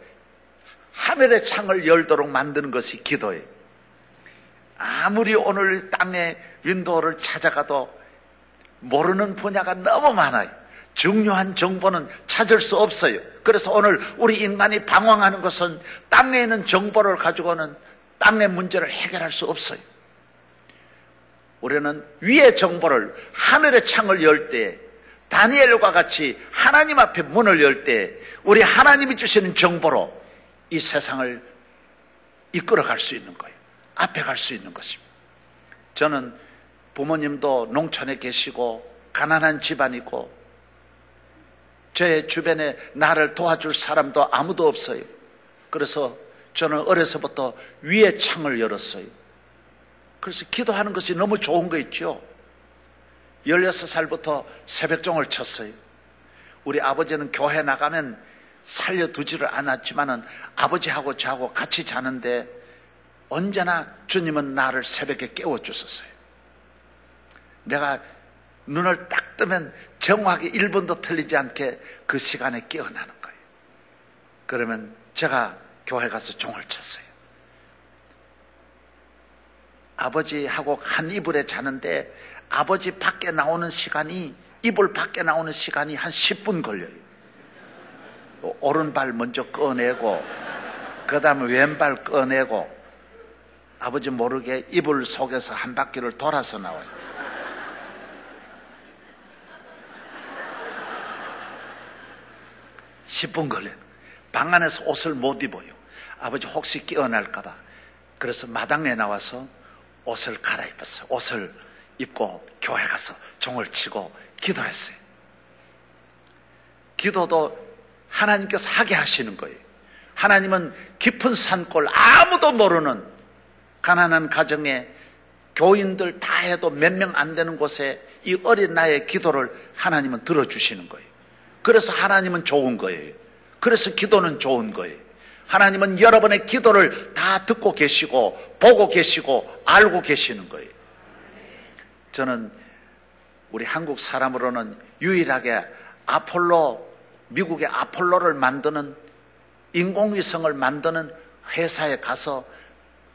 하늘의 창을 열도록 만드는 것이 기도예요. 아무리 오늘 땅에 윈도우를 찾아가도 모르는 분야가 너무 많아요. 중요한 정보는 찾을 수 없어요. 그래서 오늘 우리 인간이 방황하는 것은 땅에 있는 정보를 가지고는 땅의 문제를 해결할 수 없어요. 우리는 위의 정보를 하늘의 창을 열 때, 다니엘과 같이 하나님 앞에 문을 열 때, 우리 하나님이 주시는 정보로 이 세상을 이끌어갈 수 있는 거예요. 앞에 갈 수 있는 것입니다. 저는 부모님도 농촌에 계시고, 가난한 집안이고, 제 주변에 나를 도와줄 사람도 아무도 없어요. 그래서 저는 어려서부터 위의 창을 열었어요. 그래서 기도하는 것이 너무 좋은 거 있죠. 16살부터 새벽종을 쳤어요. 우리 아버지는 교회 나가면 살려두지를 않았지만은 아버지하고 저하고 같이 자는데 언제나 주님은 나를 새벽에 깨워주셨어요. 내가 눈을 딱 뜨면 정확하게 1분도 틀리지 않게 그 시간에 깨어나는 거예요. 그러면 제가 교회 가서 종을 쳤어요. 아버지하고 한 이불에 자는데 아버지 밖에 나오는 시간이 이불 밖에 나오는 시간이 한 10분 걸려요. 오른발 먼저 꺼내고 그 다음에 왼발 꺼내고 아버지 모르게 이불 속에서 한 바퀴를 돌아서 나와요. (10분) 걸려요. 방 안에서 옷을 못 입어요. 아버지 혹시 깨어날까봐. 그래서 마당에 나와서 옷을 갈아입었어요. 옷을 입고 교회 가서 종을 치고 기도했어요. 기도도 하나님께서 하게 하시는 거예요. 하나님은 깊은 산골 아무도 모르는 가난한 가정에 교인들 다 해도 몇 명 안 되는 곳에 이 어린 나의 기도를 하나님은 들어주시는 거예요. 그래서 하나님은 좋은 거예요. 그래서 기도는 좋은 거예요. 하나님은 여러분의 기도를 다 듣고 계시고 보고 계시고 알고 계시는 거예요. 저는 우리 한국 사람으로는 유일하게 아폴로 미국의 아폴로를 만드는 인공위성을 만드는 회사에 가서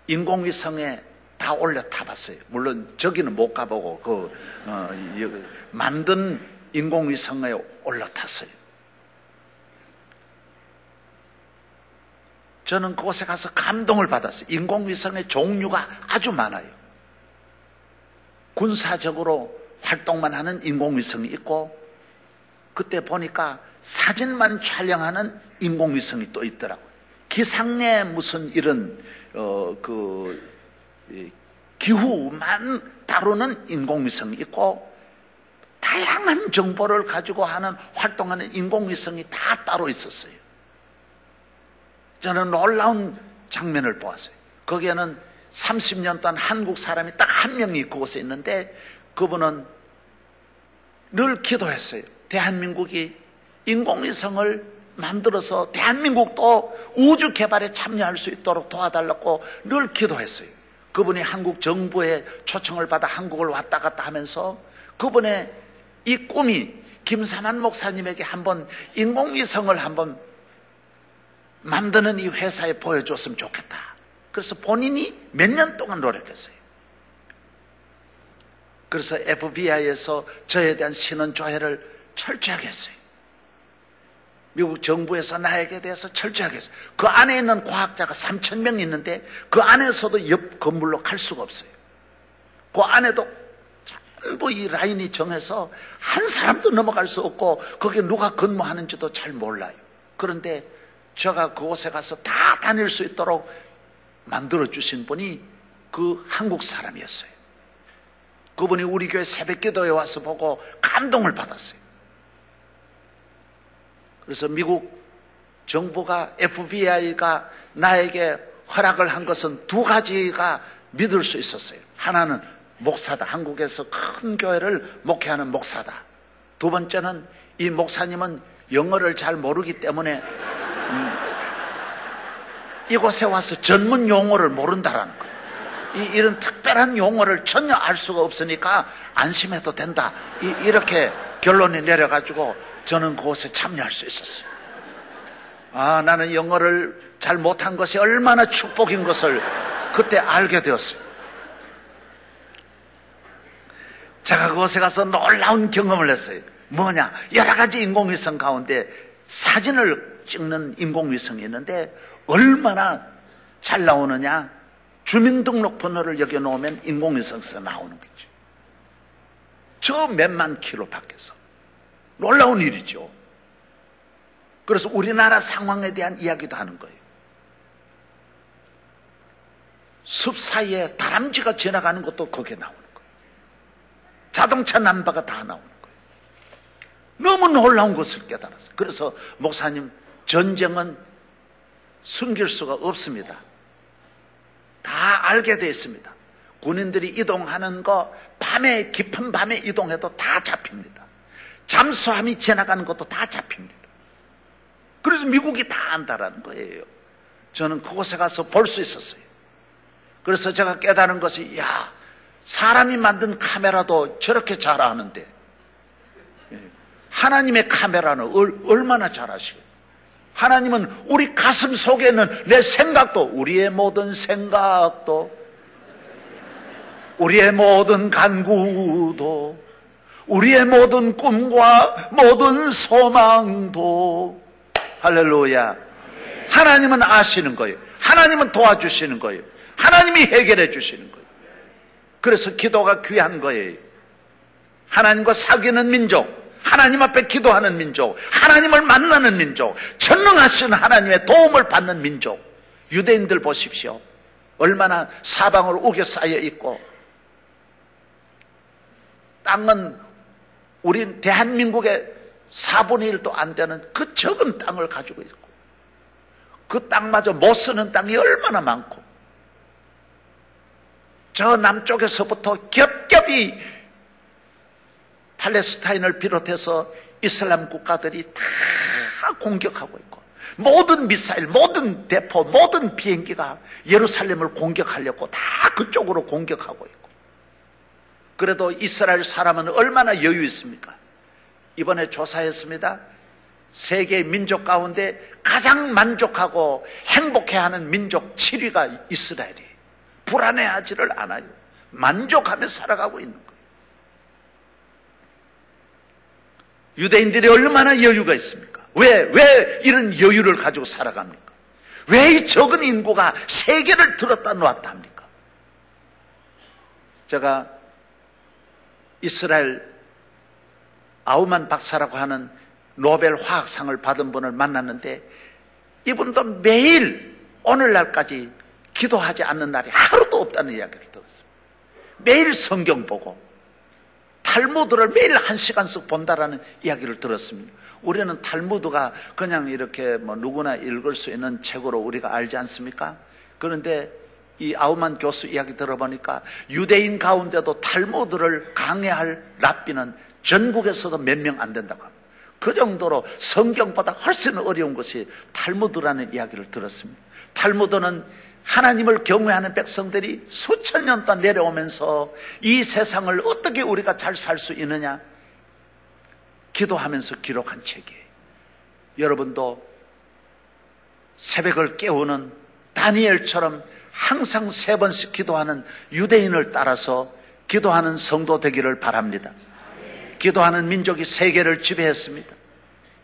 인공위성에 다 올려 타봤어요. 물론 저기는 못 가보고 그 어, 만든 인공위성에 올라 탔어요. 저는 그곳에 가서 감동을 받았어요. 인공위성의 종류가 아주 많아요. 군사적으로 활동만 하는 인공위성이 있고, 그때 보니까 사진만 촬영하는 인공위성이 또 있더라고요. 기상에 무슨 이런, 어, 그, 기후만 다루는 인공위성이 있고, 다양한 정보를 가지고 하는, 활동하는 인공위성이 다 따로 있었어요. 저는 놀라운 장면을 보았어요. 거기에는 30년 동안 한국 사람이 딱 한 명이 그곳에 있는데 그분은 늘 기도했어요. 대한민국이 인공위성을 만들어서 대한민국도 우주 개발에 참여할 수 있도록 도와달라고 늘 기도했어요. 그분이 한국 정부의 초청을 받아 한국을 왔다 갔다 하면서 그분의 이 꿈이 김사만 목사님에게 한번 인공위성을 한번 만드는 이 회사에 보여줬으면 좋겠다. 그래서 본인이 몇 년 동안 노력했어요. 그래서 FBI에서 저에 대한 신원 조회를 철저하게 했어요. 미국 정부에서 나에게 대해서 철저하게 했어요. 그 안에 있는 과학자가 3천 명 있는데 그 안에서도 옆 건물로 갈 수가 없어요. 그 안에도 전부 이 라인이 정해서 한 사람도 넘어갈 수 없고 거기에 누가 근무하는지도 잘 몰라요. 그런데 제가 그곳에 가서 다 다닐 수 있도록 만들어 주신 분이 그 한국 사람이었어요. 그분이 우리 교회 새벽 기도에 와서 보고 감동을 받았어요. 그래서 미국 정부가 FBI가 나에게 허락을 한 것은 두 가지가 믿을 수 있었어요. 하나는 목사다. 한국에서 큰 교회를 목회하는 목사다. 두 번째는 이 목사님은 영어를 잘 모르기 때문에 음, 이곳에 와서 전문 용어를 모른다라는 거예요. 이, 이런 특별한 용어를 전혀 알 수가 없으니까 안심해도 된다. 이, 이렇게 결론이 내려가지고 저는 그곳에 참여할 수 있었어요. 아, 나는 영어를 잘 못한 것이 얼마나 축복인 것을 그때 알게 되었어요. 제가 그곳에 가서 놀라운 경험을 했어요. 뭐냐? 여러 가지 인공위성 가운데 사진을 찍는 인공위성이 있는데 얼마나 잘 나오느냐? 주민등록번호를 여기 놓으면 인공위성에서 나오는 거죠. 저 몇만 킬로 밖에서. 놀라운 일이죠. 그래서 우리나라 상황에 대한 이야기도 하는 거예요. 숲 사이에 다람쥐가 지나가는 것도 거기에 나오는 거예요. 자동차 남바가 다 나오는 거예요. 너무 놀라운 것을 깨달았어요. 그래서 목사님, 전쟁은 숨길 수가 없습니다. 다 알게 되어 있습니다. 군인들이 이동하는 거 밤에 깊은 밤에 이동해도 다 잡힙니다. 잠수함이 지나가는 것도 다 잡힙니다. 그래서 미국이 다 안다라는 거예요. 저는 그곳에 가서 볼 수 있었어요. 그래서 제가 깨달은 것이 야 사람이 만든 카메라도 저렇게 잘하는데 예, 하나님의 카메라는 얼, 얼마나 잘하시고 하나님은 우리 가슴 속에 있는 내 생각도 우리의 모든 생각도 우리의 모든 간구도 우리의 모든 꿈과 모든 소망도 할렐루야. 하나님은 아시는 거예요. 하나님은 도와주시는 거예요. 하나님이 해결해 주시는 거예요. 그래서 기도가 귀한 거예요. 하나님과 사귀는 민족 하나님 앞에 기도하는 민족, 하나님을 만나는 민족, 전능하신 하나님의 도움을 받는 민족. 유대인들 보십시오. 얼마나 사방으로 우겨 쌓여 있고, 땅은 우리 대한민국의 4분의 1도 안 되는 그 적은 땅을 가지고 있고, 그 땅마저 못 쓰는 땅이 얼마나 많고, 저 남쪽에서부터 겹겹이 팔레스타인을 비롯해서 이슬람 국가들이 다 공격하고 있고 모든 미사일, 모든 대포, 모든 비행기가 예루살렘을 공격하려고 다 그쪽으로 공격하고 있고 그래도 이스라엘 사람은 얼마나 여유 있습니까? 이번에 조사했습니다. 세계 민족 가운데 가장 만족하고 행복해하는 민족 7위가 이스라엘이에요. 불안해하지를 않아요. 만족하며 살아가고 있는 거예요. 유대인들이 얼마나 여유가 있습니까? 왜, 왜 이런 여유를 가지고 살아갑니까? 왜 이 적은 인구가 세계를 들었다 놓았다 합니까? 제가 이스라엘 아우만 박사라고 하는 노벨 화학상을 받은 분을 만났는데 이분도 매일 오늘날까지 기도하지 않는 날이 하루도 없다는 이야기를 들었어요. 매일 성경 보고 탈무드를 매일 한 시간씩 본다라는 이야기를 들었습니다. 우리는 탈무드가 그냥 이렇게 뭐 누구나 읽을 수 있는 책으로 우리가 알지 않습니까? 그런데 이 아우만 교수 이야기 들어보니까 유대인 가운데도 탈무드를 강해할 랍비는 전국에서도 몇 명 안 된다고 합니다. 그 정도로 성경보다 훨씬 어려운 것이 탈무드라는 이야기를 들었습니다. 탈무드는 하나님을 경외하는 백성들이 수천 년 동안 내려오면서 이 세상을 어떻게 우리가 잘 살 수 있느냐 기도하면서 기록한 책이에요. 여러분도 새벽을 깨우는 다니엘처럼 항상 세 번씩 기도하는 유대인을 따라서 기도하는 성도 되기를 바랍니다. 기도하는 민족이 세계를 지배했습니다.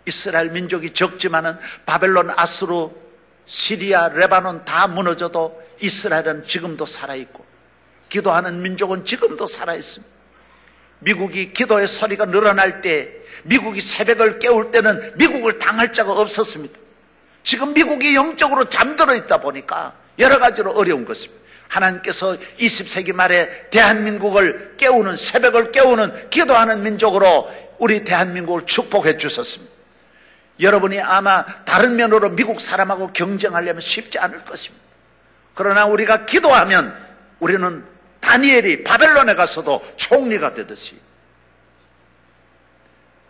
이스라엘 민족이 적지만은 바벨론, 아수르, 시리아, 레바논 다 무너져도 이스라엘은 지금도 살아있고 기도하는 민족은 지금도 살아있습니다. 미국이 기도의 소리가 늘어날 때 미국이 새벽을 깨울 때는 미국을 당할 자가 없었습니다. 지금 미국이 영적으로 잠들어 있다 보니까 여러 가지로 어려운 것입니다. 하나님께서 20세기 말에 대한민국을 깨우는 새벽을 깨우는 기도하는 민족으로 우리 대한민국을 축복해 주셨습니다. 여러분이 아마 다른 면으로 미국 사람하고 경쟁하려면 쉽지 않을 것입니다. 그러나 우리가 기도하면 우리는 다니엘이 바벨론에 가서도 총리가 되듯이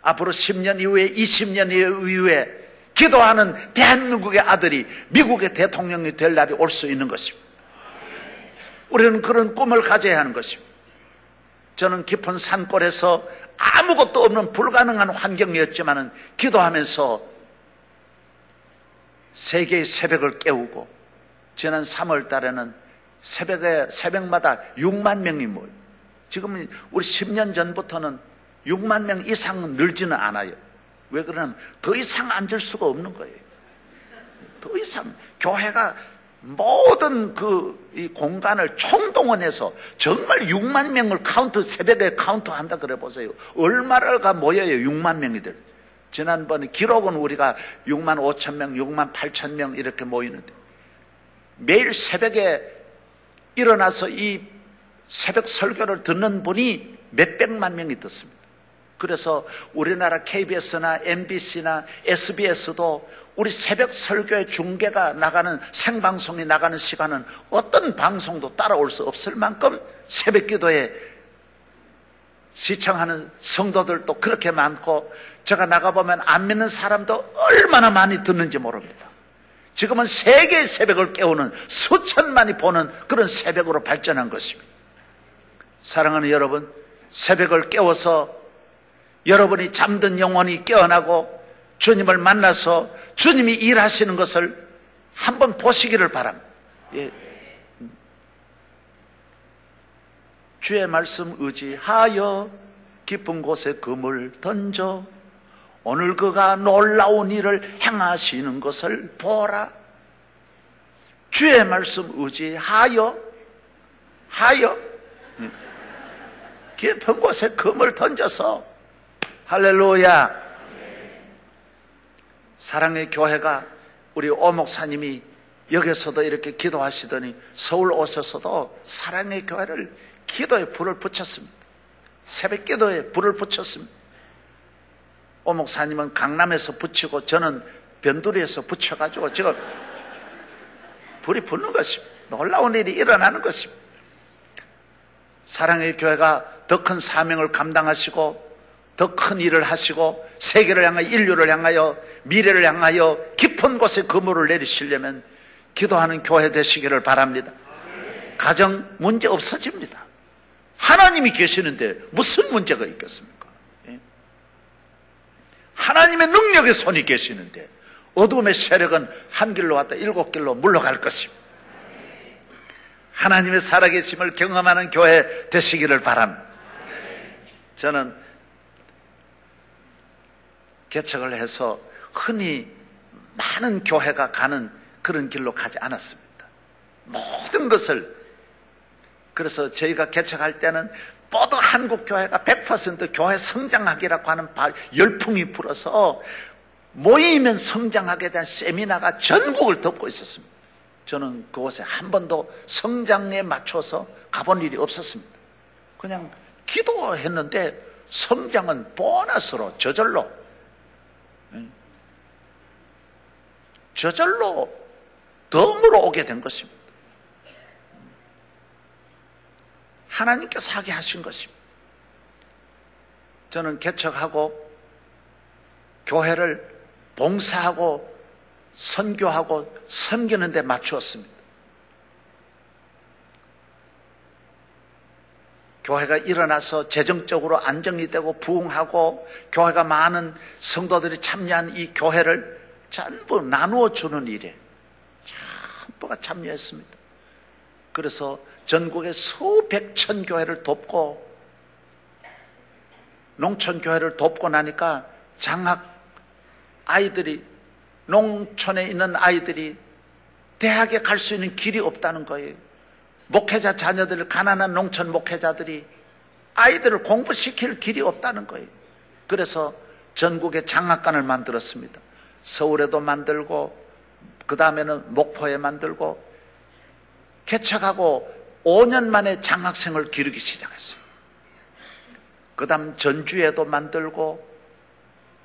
앞으로 10년 이후에 20년 이후에 기도하는 대한민국의 아들이 미국의 대통령이 될 날이 올 수 있는 것입니다. 우리는 그런 꿈을 가져야 하는 것입니다. 저는 깊은 산골에서 아무것도 없는 불가능한 환경이었지만 기도하면서 세계의 새벽을 깨우고 지난 3월 달에는 새벽에 새벽마다 6만 명이 모여. 지금 우리 10년 전부터는 6만 명 이상은 늘지는 않아요. 왜 그러냐면 더 이상 앉을 수가 없는 거예요. 더 이상 교회가 모든 그 이 공간을 총동원해서 정말 6만 명을 카운트 새벽에 카운트 한다 그래 보세요. 얼마가 모여요 6만 명이들. 지난번에 기록은 우리가 6만 5천 명, 6만 8천 명 이렇게 모이는데 매일 새벽에 일어나서 이 새벽 설교를 듣는 분이 몇 백만 명이 듣습니다. 그래서 우리나라 KBS나 MBC나 SBS도 우리 새벽 설교의 중계가 나가는 생방송이 나가는 시간은 어떤 방송도 따라올 수 없을 만큼 새벽 기도에 시청하는 성도들도 그렇게 많고 제가 나가보면 안 믿는 사람도 얼마나 많이 듣는지 모릅니다. 지금은 세계의 새벽을 깨우는 수천만이 보는 그런 새벽으로 발전한 것입니다. 사랑하는 여러분, 새벽을 깨워서 여러분이 잠든 영혼이 깨어나고 주님을 만나서 주님이 일하시는 것을 한번 보시기를 바랍니다. 예. 주의 말씀 의지하여 깊은 곳에 금을 던져 오늘 그가 놀라운 일을 행하시는 것을 보라. 주의 말씀 의지하여 하여 예. 깊은 곳에 금을 던져서 할렐루야. 사랑의 교회가 우리 오목사님이 여기서도 이렇게 기도하시더니 서울 오셔서도 사랑의 교회를 기도에 불을 붙였습니다. 새벽 기도에 불을 붙였습니다. 오목사님은 강남에서 붙이고 저는 변두리에서 붙여가지고 지금 불이 붙는 것입니다. 놀라운 일이 일어나는 것입니다. 사랑의 교회가 더 큰 사명을 감당하시고 더 큰 일을 하시고 세계를 향하여 인류를 향하여 미래를 향하여 깊은 곳에 그물을 내리시려면 기도하는 교회 되시기를 바랍니다. 가정 문제 없어집니다. 하나님이 계시는데 무슨 문제가 있겠습니까? 예? 하나님의 능력의 손이 계시는데 어둠의 세력은 한 길로 왔다 일곱 길로 물러갈 것입니다. 하나님의 살아계심을 경험하는 교회 되시기를 바랍니다. 저는 개척을 해서 흔히 많은 교회가 가는 그런 길로 가지 않았습니다. 모든 것을 그래서 저희가 개척할 때는 모두 한국 교회가 100% 교회 성장하기라고 하는 열풍이 불어서 모이면 성장하게 대한 세미나가 전국을 덮고 있었습니다. 저는 그곳에 한 번도 성장에 맞춰서 가본 일이 없었습니다. 그냥 기도했는데 성장은 보너스로 저절로 저절로 덤으로 오게 된 것입니다. 하나님께서 하게 하신 것입니다. 저는 개척하고 교회를 봉사하고 선교하고 섬기는 데 맞추었습니다. 교회가 일어나서 재정적으로 안정이 되고 부흥하고 교회가 많은 성도들이 참여한 이 교회를 전부 나누어 주는 일에 전부가 참여했습니다. 그래서 전국의 수백천 교회를 돕고 농촌 교회를 돕고 나니까 장학 아이들이 농촌에 있는 아이들이 대학에 갈 수 있는 길이 없다는 거예요. 목회자 자녀들, 가난한 농촌 목회자들이 아이들을 공부시킬 길이 없다는 거예요. 그래서 전국에 장학관을 만들었습니다. 서울에도 만들고, 그 다음에는 목포에 만들고, 개척하고 5년 만에 장학생을 기르기 시작했어요. 그 다음 전주에도 만들고,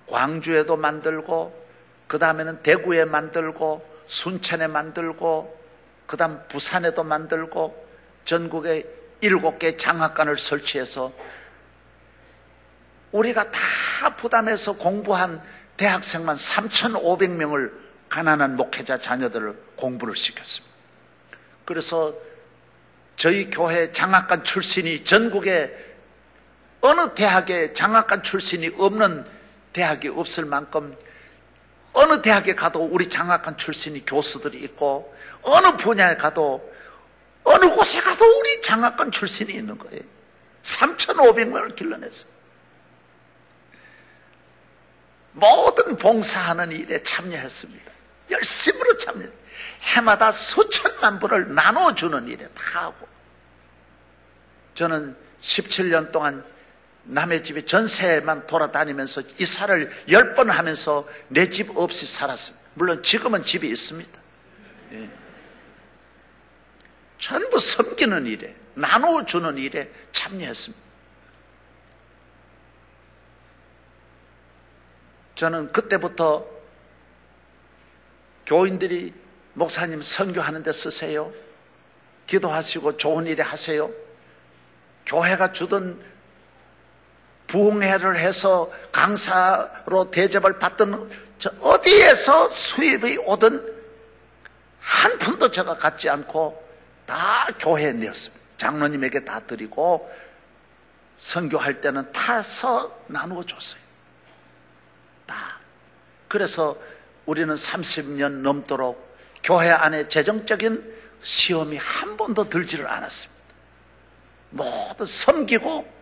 광주에도 만들고, 그 다음에는 대구에 만들고, 순천에 만들고, 그 다음 부산에도 만들고, 전국에 일곱 개 장학관을 설치해서 우리가 다 부담해서 공부한 대학생만 3,500명을 가난한 목회자 자녀들을 공부를 시켰습니다. 그래서 저희 교회 장학관 출신이 전국에 어느 대학에 장학관 출신이 없는 대학이 없을 만큼 어느 대학에 가도 우리 장학관 출신이 교수들이 있고 어느 분야에 가도 어느 곳에 가도 우리 장학관 출신이 있는 거예요. 3,500명을 길러냈어요. 모든 봉사하는 일에 참여했습니다. 열심으로 참여. 해마다 수천만 불을 나눠주는 일에 다 하고. 저는 17년 동안 남의 집에 전세만 돌아다니면서 이사를 열번 하면서 내 집 없이 살았습니다. 물론 지금은 집이 있습니다. 예. 전부 섬기는 일에, 나눠주는 일에 참여했습니다. 저는 그때부터 교인들이 목사님 선교하는 데 쓰세요. 기도하시고 좋은 일에 하세요. 교회가 주던 부흥회를 해서 강사로 대접을 받던 어디에서 수입이 오든 한 푼도 제가 갖지 않고 다 교회에 냈습니다. 장로님에게 다 드리고 선교할 때는 타서 나누어 줬어요. 다. 그래서 우리는 30년 넘도록 교회 안에 재정적인 시험이 한 번도 들지를 않았습니다. 모두 섬기고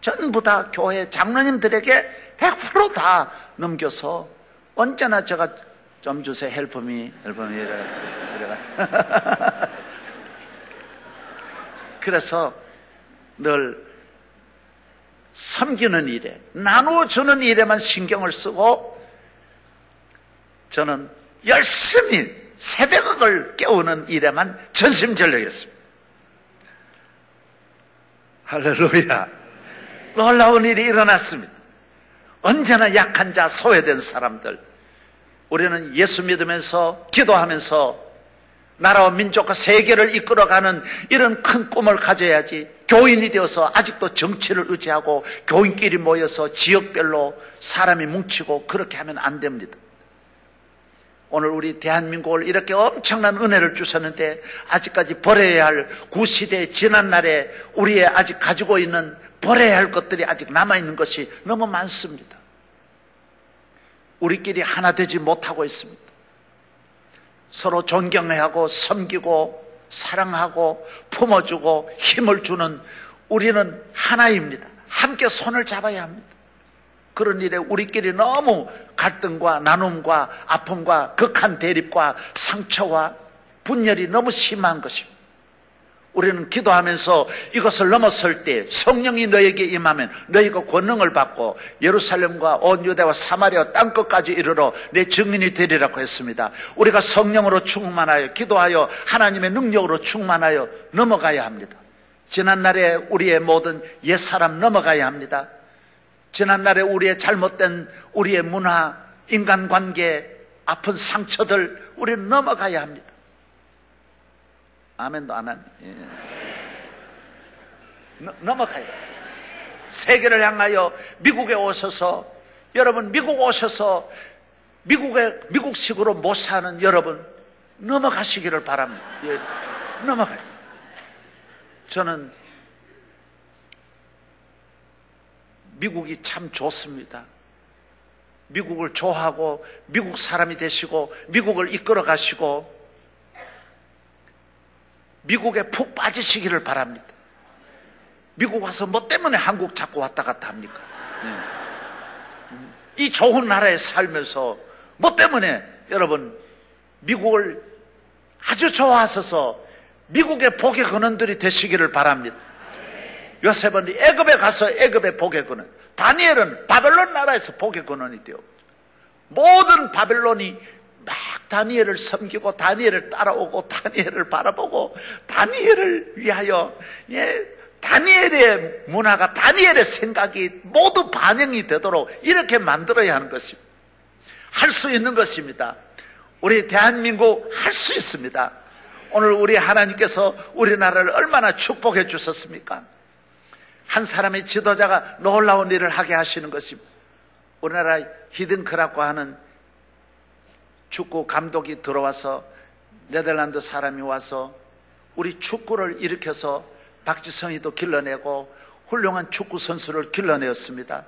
전부 다 교회 장로님들에게 100%다 넘겨서 언제나 제가 좀 주세요 헬프미 헬프미 이래, *laughs* 그래서 늘 섬기는 일에 나누어주는 일에만 신경을 쓰고 저는 열심히 새벽을 깨우는 일에만 전심전력했습니다. 할렐루야. 놀라운 일이 일어났습니다. 언제나 약한 자, 소외된 사람들. 우리는 예수 믿으면서 기도하면서 나라와 민족과 세계를 이끌어가는 이런 큰 꿈을 가져야지 교인이 되어서 아직도 정치를 의지하고 교인끼리 모여서 지역별로 사람이 뭉치고 그렇게 하면 안 됩니다. 오늘 우리 대한민국을 이렇게 엄청난 은혜를 주셨는데 아직까지 버려야 할 구시대 지난날에 우리의 아직 가지고 있는 버려야 할 것들이 아직 남아있는 것이 너무 많습니다. 우리끼리 하나 되지 못하고 있습니다. 서로 존경해야 하고 섬기고 사랑하고 품어주고 힘을 주는 우리는 하나입니다. 함께 손을 잡아야 합니다. 그런 일에 우리끼리 너무 갈등과 나눔과 아픔과 극한 대립과 상처와 분열이 너무 심한 것입니다. 우리는 기도하면서 이것을 넘어설 때 성령이 너에게 임하면 너희가 권능을 받고 예루살렘과 온 유대와 사마리아 땅끝까지 이르러 내 증인이 되리라고 했습니다. 우리가 성령으로 충만하여 기도하여 하나님의 능력으로 충만하여 넘어가야 합니다. 지난날에 우리의 모든 옛사람 넘어가야 합니다. 지난날에 우리의 잘못된 우리의 문화, 인간관계, 아픈 상처들 우리는 넘어가야 합니다. 아멘도 안 하네. 예. 넘어가요. 세계를 향하여 미국에 오셔서 여러분 미국 오셔서 미국에 미국식으로 못 사는 여러분 넘어가시기를 바랍니다. 예. 넘어가요. 저는 미국이 참 좋습니다. 미국을 좋아하고 미국 사람이 되시고 미국을 이끌어 가시고 미국에 푹 빠지시기를 바랍니다. 미국 와서 뭐 때문에 한국 자꾸 왔다 갔다 합니까? 네. 이 좋은 나라에 살면서 뭐 때문에 여러분 미국을 아주 좋아하셔서 미국의 복의 근원들이 되시기를 바랍니다. 요셉은 애굽에 가서 애굽의 복의 근원, 다니엘은 바벨론 나라에서 복의 근원이 되어 모든 바벨론이 막 다니엘을 섬기고 다니엘을 따라오고 다니엘을 바라보고 다니엘을 위하여 예, 다니엘의 문화가 다니엘의 생각이 모두 반영이 되도록 이렇게 만들어야 하는 것입니다. 할 수 있는 것입니다. 우리 대한민국 할 수 있습니다. 오늘 우리 하나님께서 우리나라를 얼마나 축복해 주셨습니까? 한 사람의 지도자가 놀라운 일을 하게 하시는 것입니다. 우리나라 히든크라고 하는 축구 감독이 들어와서 네덜란드 사람이 와서 우리 축구를 일으켜서 박지성이도 길러내고 훌륭한 축구 선수를 길러내었습니다.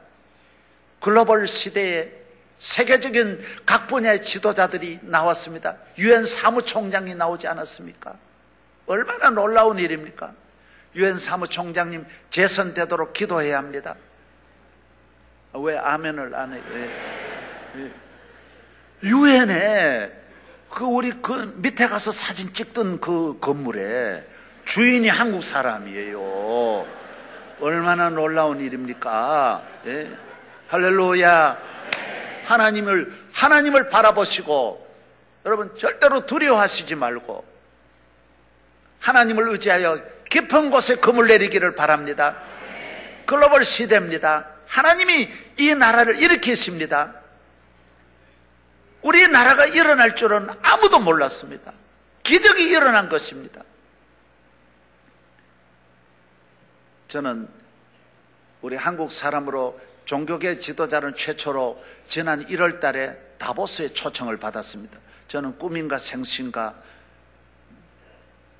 글로벌 시대에 세계적인 각 분야의 지도자들이 나왔습니다. 유엔 사무총장이 나오지 않았습니까? 얼마나 놀라운 일입니까? 유엔 사무총장님 재선되도록 기도해야 합니다. 왜 아멘을 안 해요? 예. 유엔에 그 우리 그 밑에 가서 사진 찍던 그 건물에 주인이 한국 사람이에요. 얼마나 놀라운 일입니까? 예? 할렐루야. 하나님을 하나님을 바라보시고 여러분 절대로 두려워하시지 말고 하나님을 의지하여 깊은 곳에 금을 내리기를 바랍니다. 글로벌 시대입니다. 하나님이 이 나라를 일으키십니다. 우리나라가 일어날 줄은 아무도 몰랐습니다. 기적이 일어난 것입니다. 저는 우리 한국 사람으로 종교계 지도자는 최초로 지난 1월 달에 다보스에 초청을 받았습니다. 저는 꿈인가 생신가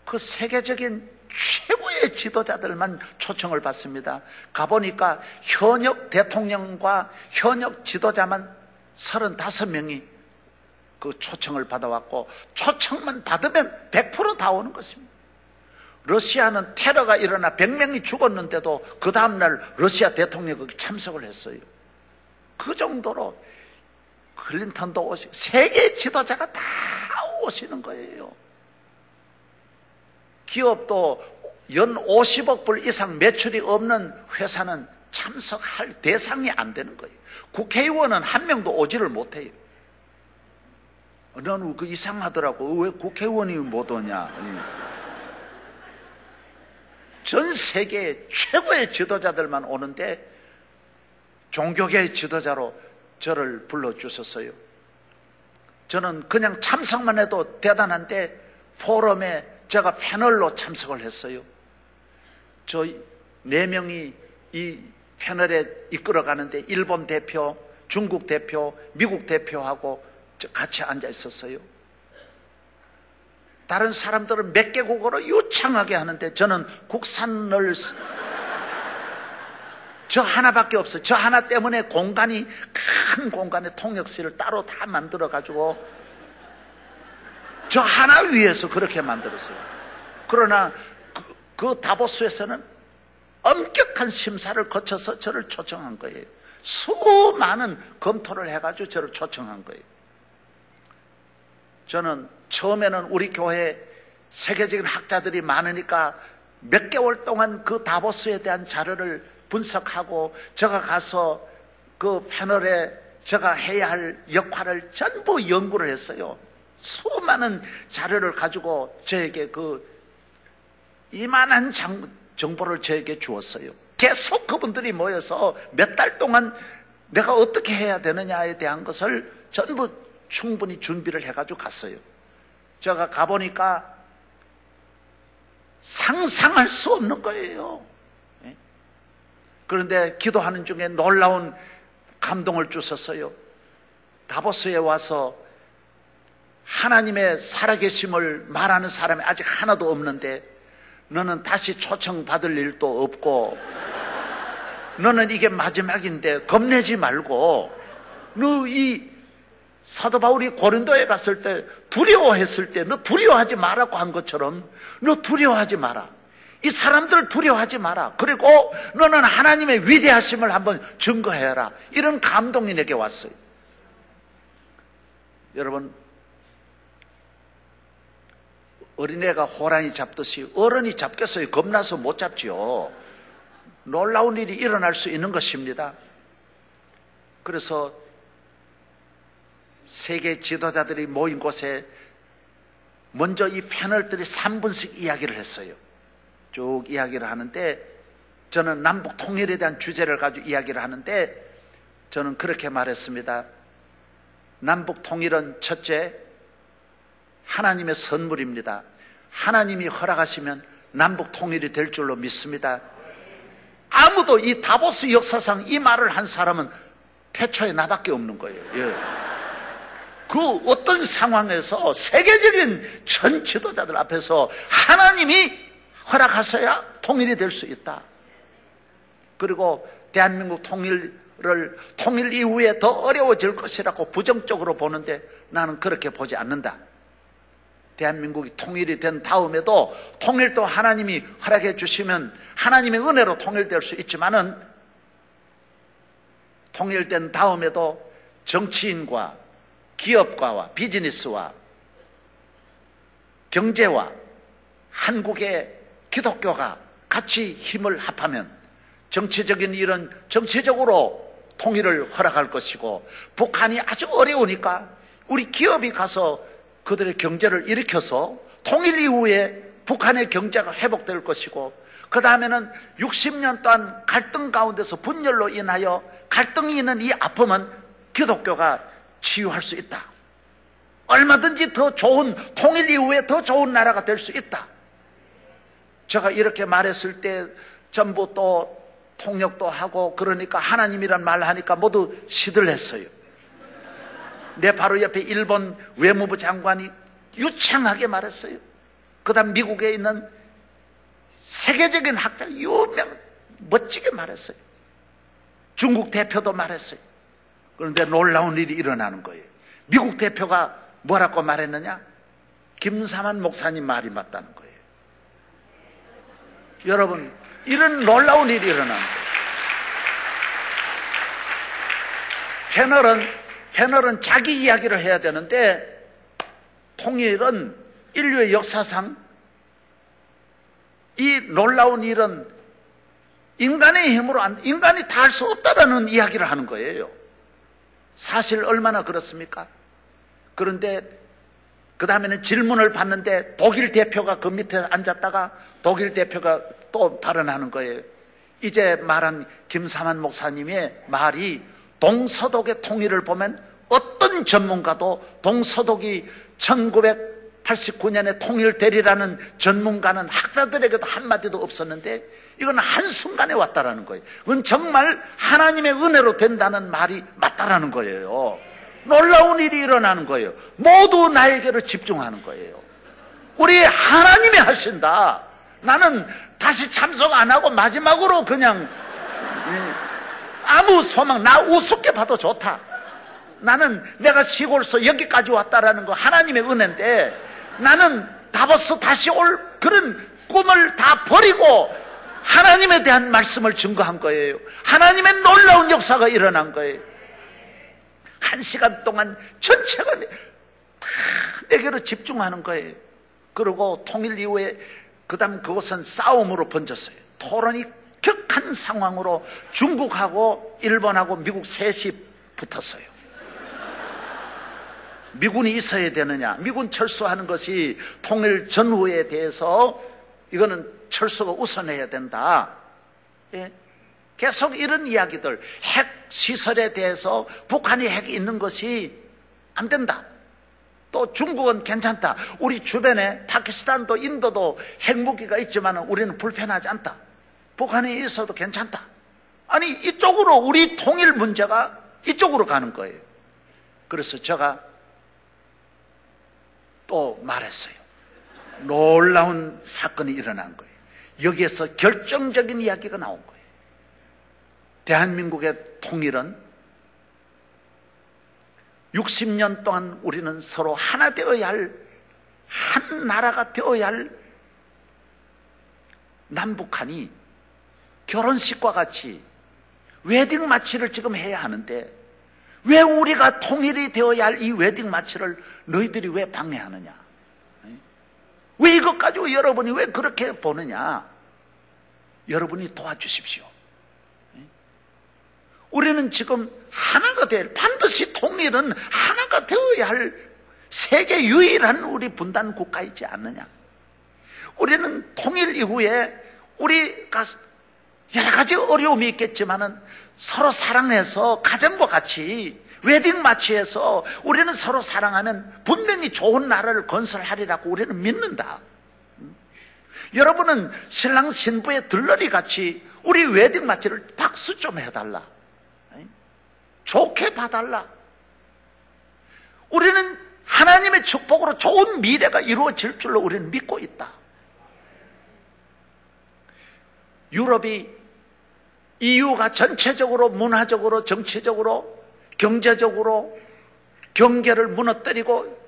그 세계적인 최고의 지도자들만 초청을 받습니다. 가보니까 현역 대통령과 현역 지도자만 35명이 그 초청을 받아왔고 초청만 받으면 100%다 오는 것입니다. 러시아는 테러가 일어나 100명이 죽었는데도 그 다음날 러시아 대통령이 참석을 했어요. 그 정도로 클린턴도 오시고 세계 지도자가 다 오시는 거예요. 기업도 연 50억 불 이상 매출이 없는 회사는 참석할 대상이 안 되는 거예요. 국회의원은 한 명도 오지를 못해요. 나는 그 이상하더라고. 왜 국회의원이 못 오냐. 전 세계 최고의 지도자들만 오는데 종교계의 지도자로 저를 불러주셨어요. 저는 그냥 참석만 해도 대단한데 포럼에 제가 패널로 참석을 했어요. 저 네 명이 이 패널에 이끌어 가는데 일본 대표, 중국 대표, 미국 대표하고 같이 앉아 있었어요. 다른 사람들은 몇 개 국어로 유창하게 하는데 저는 국산을 저 하나밖에 없어요. 저 하나 때문에 공간이 큰 공간에 통역실을 따로 다 만들어 가지고 저 하나 위에서 그렇게 만들었어요. 그러나 그, 그 다보스에서는 엄격한 심사를 거쳐서 저를 초청한 거예요. 수많은 검토를 해가지고 저를 초청한 거예요. 저는 처음에는 우리 교회 세계적인 학자들이 많으니까 몇 개월 동안 그 다보스에 대한 자료를 분석하고 제가 가서 그 패널에 제가 해야 할 역할을 전부 연구를 했어요. 수많은 자료를 가지고 저에게 그 이만한 장, 정보를 저에게 주었어요. 계속 그분들이 모여서 몇 달 동안 내가 어떻게 해야 되느냐에 대한 것을 전부 충분히 준비를 해가지고 갔어요. 제가 가보니까 상상할 수 없는 거예요. 예? 그런데 기도하는 중에 놀라운 감동을 주셨어요. 다보스에 와서 하나님의 살아계심을 말하는 사람이 아직 하나도 없는데 너는 다시 초청받을 일도 없고 너는 이게 마지막인데 겁내지 말고 너이 사도 바울이 고린도에 갔을 때 두려워했을 때 너 두려워하지 마라고 한 것처럼 너 두려워하지 마라. 이 사람들을 두려워하지 마라. 그리고 너는 하나님의 위대하심을 한번 증거해라. 이런 감동이 내게 왔어요. 여러분, 어린애가 호랑이 잡듯이 어른이 잡겠어요. 겁나서 못 잡지요. 놀라운 일이 일어날 수 있는 것입니다. 그래서 세계 지도자들이 모인 곳에 먼저 이 패널들이 3분씩 이야기를 했어요. 쭉 이야기를 하는데 저는 남북 통일에 대한 주제를 가지고 이야기를 하는데 저는 그렇게 말했습니다. 남북 통일은 첫째 하나님의 선물입니다. 하나님이 허락하시면 남북 통일이 될 줄로 믿습니다. 아무도 이 다보스 역사상 이 말을 한 사람은 태초에 나밖에 없는 거예요. 예. 그 어떤 상황에서 세계적인 전 지도자들 앞에서 하나님이 허락하셔야 통일이 될 수 있다. 그리고 대한민국 통일을 통일 이후에 더 어려워질 것이라고 부정적으로 보는데 나는 그렇게 보지 않는다. 대한민국이 통일이 된 다음에도 통일도 하나님이 허락해 주시면 하나님의 은혜로 통일될 수 있지만은 통일된 다음에도 정치인과 기업가와 비즈니스와 경제와 한국의 기독교가 같이 힘을 합하면 정치적인 일은 정치적으로 통일을 허락할 것이고 북한이 아주 어려우니까 우리 기업이 가서 그들의 경제를 일으켜서 통일 이후에 북한의 경제가 회복될 것이고 그 다음에는 60년 동안 갈등 가운데서 분열로 인하여 갈등이 있는 이 아픔은 기독교가 치유할 수 있다. 얼마든지 더 좋은 통일 이후에 더 좋은 나라가 될 수 있다. 제가 이렇게 말했을 때 전부 또 통역도 하고 그러니까 하나님이란 말 하니까 모두 시들했어요. 내 바로 옆에 일본 외무부 장관이 유창하게 말했어요. 그 다음 미국에 있는 세계적인 학자 유명, 멋지게 말했어요. 중국 대표도 말했어요. 그런데 놀라운 일이 일어나는 거예요. 미국 대표가 뭐라고 말했느냐? 김사만 목사님 말이 맞다는 거예요. 여러분, 이런 놀라운 일이 일어나는 거예요. 패널은, 패널은 자기 이야기를 해야 되는데, 통일은 인류의 역사상 이 놀라운 일은 인간의 힘으로 안, 인간이 다 할 수 없다라는 이야기를 하는 거예요. 사실 얼마나 그렇습니까? 그런데 그 다음에는 질문을 받는데 독일 대표가 그 밑에 앉았다가 독일 대표가 또 발언하는 거예요. 이제 말한 김사만 목사님의 말이 동서독의 통일을 보면 어떤 전문가도 동서독이 1989년에 통일되리라는 전문가는 학자들에게도 한마디도 없었는데 이건 한순간에 왔다라는 거예요. 그건 정말 하나님의 은혜로 된다는 말이 맞다라는 거예요. 놀라운 일이 일어나는 거예요. 모두 나에게로 집중하는 거예요. 우리 하나님이 하신다. 나는 다시 참석 안 하고 마지막으로 그냥 음, 아무 소망 나 우습게 봐도 좋다. 나는 내가 시골서 여기까지 왔다라는 거 하나님의 은혜인데 나는 다버스 다시 올 그런 꿈을 다 버리고 하나님에 대한 말씀을 증거한 거예요. 하나님의 놀라운 역사가 일어난 거예요. 한 시간 동안 전체가 다 내게로 집중하는 거예요. 그리고 통일 이후에 그 다음 그것은 싸움으로 번졌어요. 토론이 격한 상황으로 중국하고 일본하고 미국 셋이 붙었어요. 미군이 있어야 되느냐? 미군 철수하는 것이 통일 전후에 대해서 이거는 철수가 우선해야 된다. 예? 계속 이런 이야기들, 핵 시설에 대해서 북한이 핵이 있는 것이 안 된다. 또 중국은 괜찮다. 우리 주변에 파키스탄도 인도도 핵무기가 있지만 우리는 불편하지 않다. 북한이 있어도 괜찮다. 아니, 이쪽으로 우리 통일 문제가 이쪽으로 가는 거예요. 그래서 제가 또 말했어요. 놀라운 사건이 일어난 거예요. 여기에서 결정적인 이야기가 나온 거예요. 대한민국의 통일은 60년 동안 우리는 서로 하나 되어야 할, 한 나라가 되어야 할 남북한이 결혼식과 같이 웨딩 마치를 지금 해야 하는데 왜 우리가 통일이 되어야 할 이 웨딩 마치를 너희들이 왜 방해하느냐? 왜 이것 가지고 여러분이 왜 그렇게 보느냐? 여러분이 도와주십시오. 우리는 지금 하나가 될, 반드시 통일은 하나가 되어야 할 세계 유일한 우리 분단 국가이지 않느냐. 우리는 통일 이후에 우리가 여러 가지 어려움이 있겠지만은 서로 사랑해서 가정과 같이 웨딩 마치해서 우리는 서로 사랑하면 분명히 좋은 나라를 건설하리라고 우리는 믿는다. 여러분은 신랑 신부의 들러리 같이 우리 웨딩 마치를 박수 좀 해달라. 좋게 봐달라. 우리는 하나님의 축복으로 좋은 미래가 이루어질 줄로 우리는 믿고 있다. 유럽이 EU가 전체적으로 문화적으로 정치적으로 경제적으로 경계를 무너뜨리고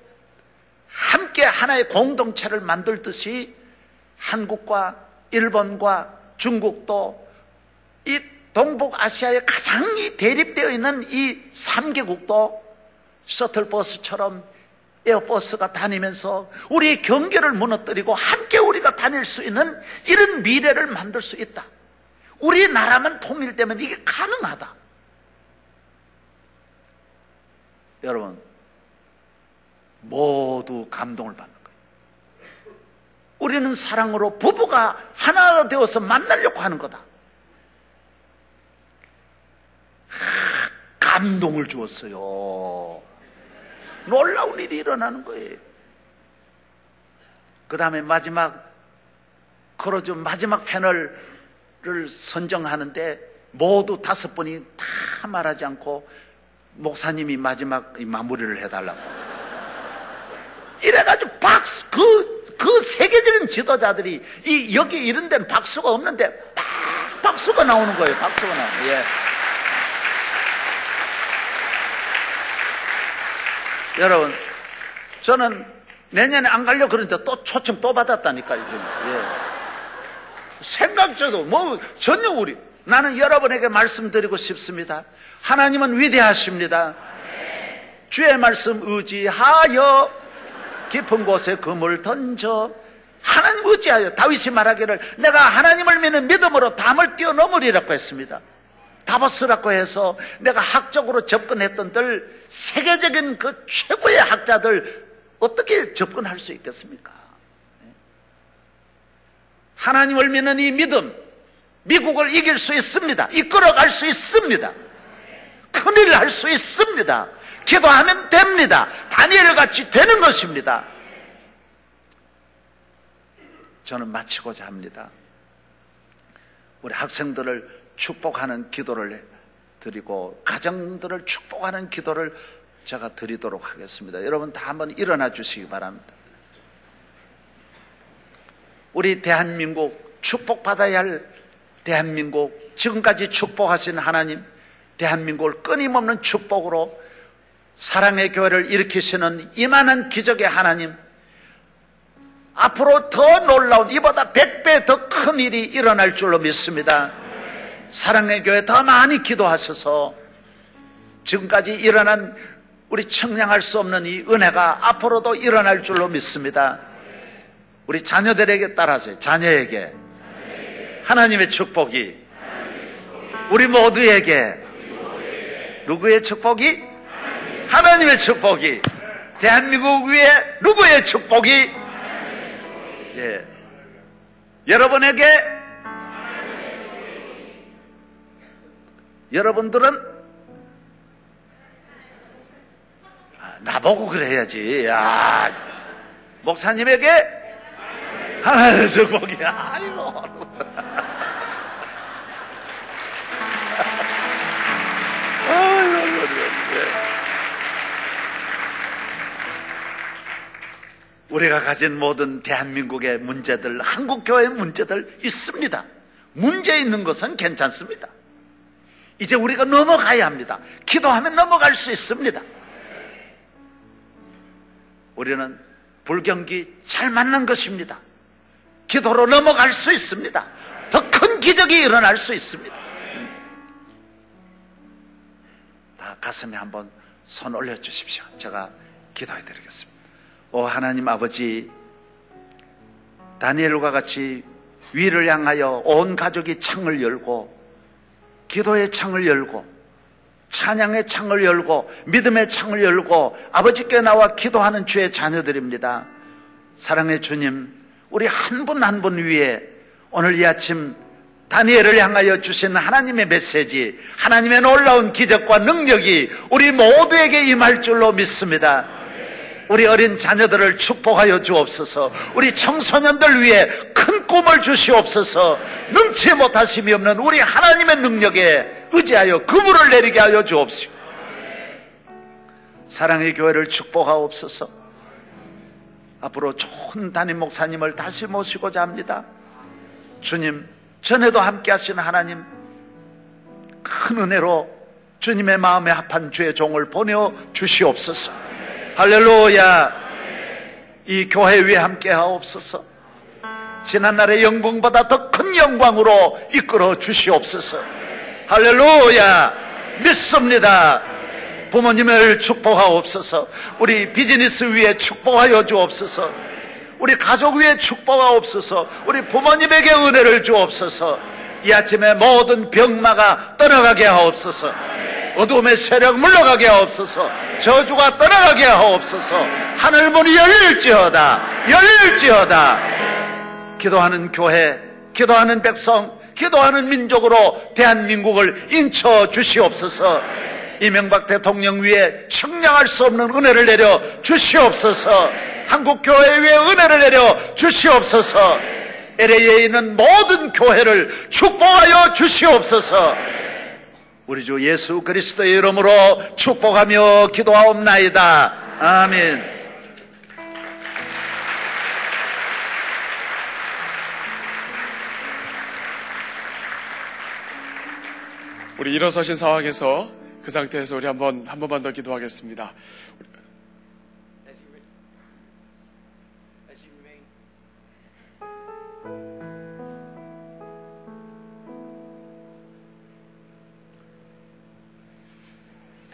함께 하나의 공동체를 만들듯이 한국과 일본과 중국도 이 동북아시아에 가장 이 대립되어 있는 이 3개국도 셔틀버스처럼 에어버스가 다니면서 우리의 경계를 무너뜨리고 함께 우리가 다닐 수 있는 이런 미래를 만들 수 있다. 우리나라만 통일되면 이게 가능하다. 여러분, 모두 감동을 받는 거예요. 우리는 사랑으로 부부가 하나가 되어서 만나려고 하는 거다. 하, 감동을 주었어요. 놀라운 일이 일어나는 거예요. 그 다음에 마지막, 크로즈 마지막 패널을 선정하는데 모두 다섯 분이 다 말하지 않고 목사님이 마지막 마무리를 해달라고. 이래가지고 박수, 그, 그 세계적인 지도자들이 이, 여기 이런 데는 박수가 없는데 막 박수가 나오는 거예요. 박수가 나오는 예. 여러분, 저는 내년에 안 가려고 그러는데 또 초청 또 받았다니까요, 지금. 예. 생각조도 뭐 전혀 우리 나는 여러분에게 말씀드리고 싶습니다. 하나님은 위대하십니다. 주의 말씀 의지하여 깊은 곳에 금을 던져 하나님 의지하여 다윗이 말하기를 내가 하나님을 믿는 믿음으로 담을 뛰어넘으리라고 했습니다. 다보스라고 해서 내가 학적으로 접근했던 들 세계적인 그 최고의 학자들 어떻게 접근할 수 있겠습니까? 하나님을 믿는 이 믿음, 미국을 이길 수 있습니다. 이끌어갈 수 있습니다. 큰일을 할 수 있습니다. 기도하면 됩니다. 다니엘 같이 되는 것입니다. 저는 마치고자 합니다. 우리 학생들을 축복하는 기도를 드리고 가정들을 축복하는 기도를 제가 드리도록 하겠습니다. 여러분 다 한번 일어나 주시기 바랍니다. 우리 대한민국 축복받아야 할 대한민국 지금까지 축복하신 하나님 대한민국을 끊임없는 축복으로 사랑의 교회를 일으키시는 이만한 기적의 하나님 앞으로 더 놀라운 이보다 100배 더 큰 일이 일어날 줄로 믿습니다. 사랑의 교회 더 많이 기도하셔서 지금까지 일어난 우리 청량할 수 없는 이 은혜가 앞으로도 일어날 줄로 믿습니다. 우리 자녀들에게 따라서 자녀에게 하나님의 축복이 우리 모두에게 누구의 축복이? 하나님의 축복이 대한민국 위에 누구의 축복이? 예. 여러분에게 여러분들은 아, 나보고 그래야지. 야, 목사님에게 하나님의 축복이야. 아이고. 우리가 가진 모든 대한민국의 문제들, 한국교회의 문제들 있습니다. 문제 있는 것은 괜찮습니다. 이제 우리가 넘어가야 합니다. 기도하면 넘어갈 수 있습니다. 우리는 불경기 잘 맞는 것입니다. 기도로 넘어갈 수 있습니다. 더 큰 기적이 일어날 수 있습니다. 다 가슴에 한번 손 올려주십시오. 제가 기도해 드리겠습니다. 오 하나님 아버지 다니엘과 같이 위를 향하여 온 가족이 창을 열고 기도의 창을 열고 찬양의 창을 열고 믿음의 창을 열고 아버지께 나와 기도하는 주의 자녀들입니다. 사랑의 주님, 우리 한 분 한 분 위에 오늘 이 아침 다니엘을 향하여 주신 하나님의 메시지, 하나님의 놀라운 기적과 능력이 우리 모두에게 임할 줄로 믿습니다. 우리 어린 자녀들을 축복하여 주옵소서. 우리 청소년들 위해 큰 꿈을 주시옵소서. 능치 못하심이 없는 우리 하나님의 능력에 의지하여 그물을 내리게 하여 주옵시오. 사랑의 교회를 축복하옵소서. 앞으로 좋은 담임 목사님을 다시 모시고자 합니다. 주님, 전에도 함께 하신 하나님, 큰 은혜로 주님의 마음에 합한 주의 종을 보내어 주시옵소서. 할렐루야. 이 교회 위에 함께 하옵소서. 지난날의 영광보다 더 큰 영광으로 이끌어 주시옵소서. 할렐루야. 믿습니다. 부모님을 축복하옵소서. 우리 비즈니스 위에 축복하여 주옵소서. 우리 가족 위에 축복하옵소서. 우리 부모님에게 은혜를 주옵소서. 이 아침에 모든 병마가 떠나가게 하옵소서. 어둠의 세력 물러가게 하옵소서. 저주가 떠나가게 하옵소서. 하늘 문이 열릴지어다. 열릴지어다. 기도하는 교회, 기도하는 백성, 기도하는 민족으로 대한민국을 인쳐 주시옵소서. 이명박 대통령 위에 청량할 수 없는 은혜를 내려 주시옵소서. 한국 교회 위에 은혜를 내려 주시옵소서. LA에 있는 모든 교회를 축복하여 주시옵소서. 우리 주 예수 그리스도의 이름으로 축복하며 기도하옵나이다. 아멘.
우리 일어서신 상황에서 그 상태에서 우리 한번 한 번만 더 기도하겠습니다.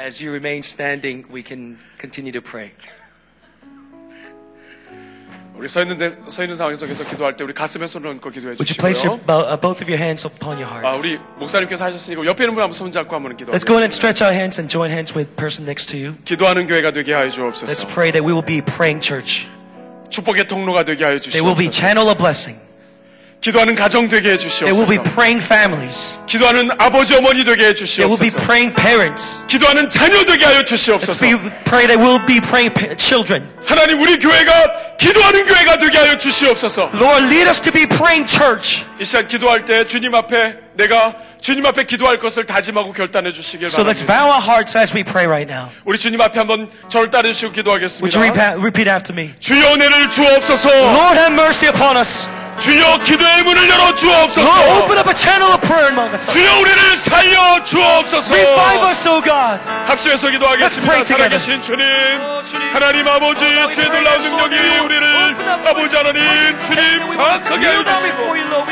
As you remain standing, we can continue to pray.
우리 서 있는 데, 서 있는 상황에서 계속 기도할 때 우리 가슴에 손을 얹고 기도해
Would you place your,
주시고요.
bo- uh, both of your hands upon your
아,
heart?
우리 목사님께서 하셨으니까 옆에 있는 분 한번 손잡고 한번
Let's go ahead and
기도하겠습니다.
stretch our hands and join hands with the person next to you.
기도하는 교회가 되게 하여
Let's
주옵소서.
pray that we will be a praying church.
축복의 통로가 되게 하여
They will be
주시옵소서.
channel of blessing.
기도하는 가정 되게 해
They will be
주시옵소서.
praying families.
기도하는 아버지 어머니 되게 해
They will be
주시옵소서.
praying parents.
기도하는 자녀 되게 하여
Let's
주시옵소서.
be, pray that we'll be praying pa- children.
하나님 우리 교회가 기도하는 교회가 되게 하여 주시옵소서.
Lord, lead us to be praying church
이 시간 기도할 때 주님 앞에 내가 주님 앞에 기도할 것을 다짐하고 결단해 주시길
So let's
바랍니다.
bow our hearts as we pray right now.
우리 주님 앞에 한번 저를 따르시고
Would you
기도하겠습니다.
repeat, repeat after me?
주여 은혜를 주옵소서.
Lord, have mercy upon us.
주여 기도의 문을 열어
Lord,
주옵소서.
open up a channel of prayer among us.
주여 우리를 살려 주옵소서.
Revive us, oh God.
합심해서 기도하겠습니다.
pray together.
살아계신 주님, 하나님 아버지, 주의 놀라운 능력이 우리를 아버지 하나님, 주님 장악하게 하여 주시고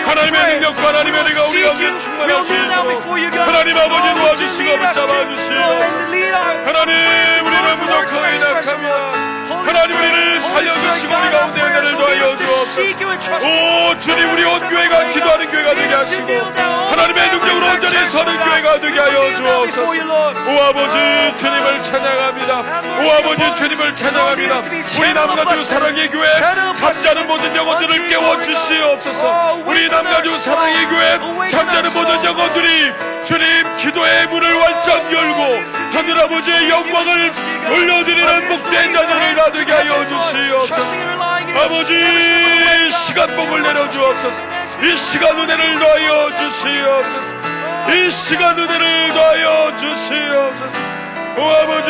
하나님의 능력과 하나님의 은혜가 우리 가운데 충만할 수 있도록 하나님 아버지 도와주시고 붙잡아 주시옵소서. 하나님 우리는 부족하고 약합니다. 하나님 우리를 살려주시고 우리 가운데 은혜를 더하여 주옵소서. 오 주님 우리 온 교회가 기도하는 교회가 되게 하시고 하나님의 능력으로 온전히 서는 교회가 되게 하여 주옵소서. 오 아버지 주님을 찬양합니다. 오 아버지 주님을 찬양합니다. 우리 남가주 사랑의 교회 잠자는 모든 영혼들을 깨워 주시옵소서. 우리 남가주 사랑의 교회 잠자는 모든 영혼들이 주님 기도의 문을 활짝 열고 하늘 아버지의 영광을 올려드리는 복된 자 녀를 나되게 하여 주시옵소서. 아버지 시간 복을 내려 주옵소서. 이 시간 은혜를 더하여 주시옵소서. 이 시간 은혜를 더하여 주시옵소서. 오 아버지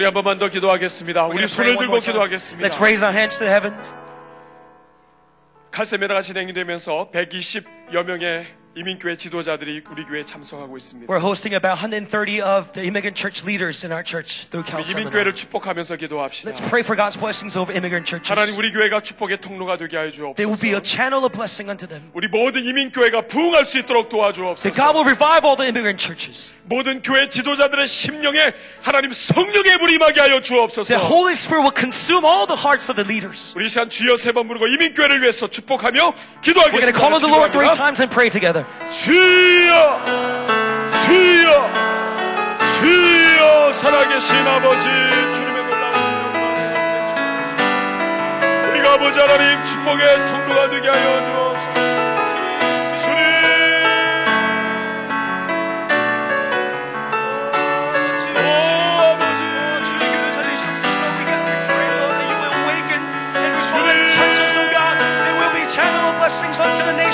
우리 한 번만 더 기도하겠습니다. 우리 손을 들고 기도하겠습니다.
Let's raise our hands to heaven.
칼세메라가 진행이 되면서 120여 명의 이민교회 지도자들이 우리 교회에 참석하고 있습니다.
We're hosting about 130 of the immigrant church leaders in our church through Cal
이민교회를. 축복하면서 기도합시다.
Let's pray for God's blessings over immigrant churches.
하나님 우리 교회가 축복의 통로가 되게 하여
They will be a
주옵소서.
channel of blessing unto them.
우리 모든 이민교회가 부흥할 수 있도록
That
도와주옵소서.
God will revive all the immigrant churches.
모든 교회 지도자들의 심령에 하나님 성령의 불이 임하게 하여 주옵소서.
That Holy Spirit will consume all the hearts of the leaders.
우리 이 시간 주여 세 번 부르고 이민교회를 위해서 축복하며
We're going to call on the Lord three
기도하겠습니다.
times and pray together.
주여 주여 주여 살아계신 아버지 주님의 놀라운 우리가 아버지 하나님 축복의 통로가 되게 하여 주옵소서
oh blessings unto the nations,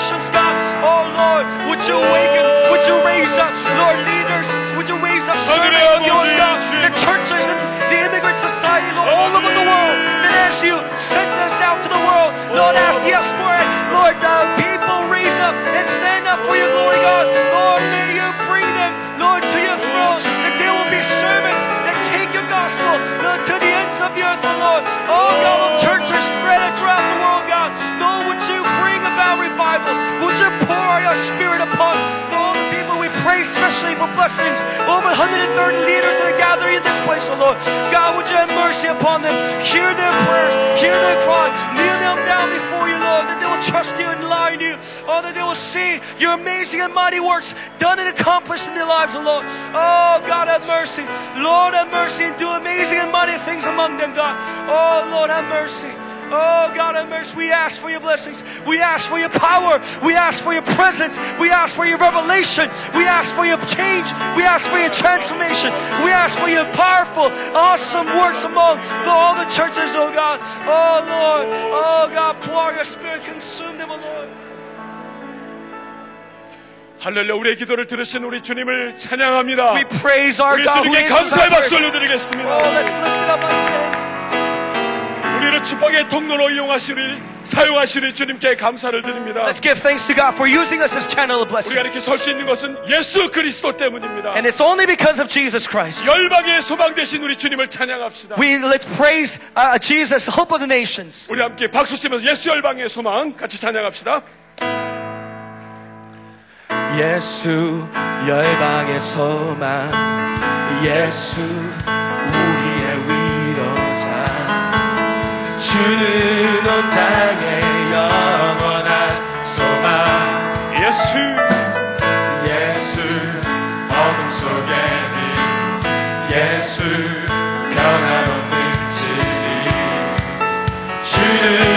you awaken? Would you raise up, Lord, leaders? Would you raise up servants of yours, God? The churches and the immigrant society, Lord, all over the world. That as you send us out to the world, Lord, as diaspora, Lord, the people raise up and stand up for your glory, God. Lord, may you bring them, Lord, to your throne. That there will be servants that take your gospel Lord, to the ends of the earth, oh Lord. Oh God, the churches spread it throughout the world, God. Lord, would you bring about revival? Would you pour your spirit upon all the people? We pray especially for blessings over 130 leaders that are gathering in this place, oh Lord. God, would you have mercy upon them? Hear their prayers, hear their cry, kneel them down before you, Lord, that they will trust you and rely on you. Oh, that they will see your amazing and mighty works done and accomplished in their lives, oh Lord. Oh, God, have mercy. Lord, have mercy and do amazing and mighty things among them, God. Oh, Lord, have mercy. Oh, God, have mercy. We ask for your blessings. We ask for your power. We ask for your presence. We ask for your revelation. We ask for your change. We ask for your transformation. We ask for your powerful, awesome works among the- all the churches, oh God. Oh, Lord. Oh, God, pour your spirit. Consume them, oh Lord.
할렐루야 우리의 기도를 들으신 우리 주님을 찬양합니다
We praise our
우리
God who
주님께
answers
감사의
our prayers.
박수 올려드리겠습니다
Oh, let's lift it up unto Him.
우리를 축복의 통로로 이용하시니 사용하시니 주님께 감사를 드립니다
Let's give thanks to God for using us as channel of blessing.
우리가 이렇게 설 수 있는 것은 예수 그리스도 때문입니다
And it's only because of Jesus Christ.
열방의 소망 되신 우리 주님을 찬양합시다
We let's praise uh, Jesus, hope of the nations.
우리 함께 박수 치면서 예수 열방의 소망 같이 찬양합시다
예수 열방의 소망 예수 주는 온 땅의 영원한 소망.
예수
예수 어둠 속에 빛 예수 변함없는 진리. 주는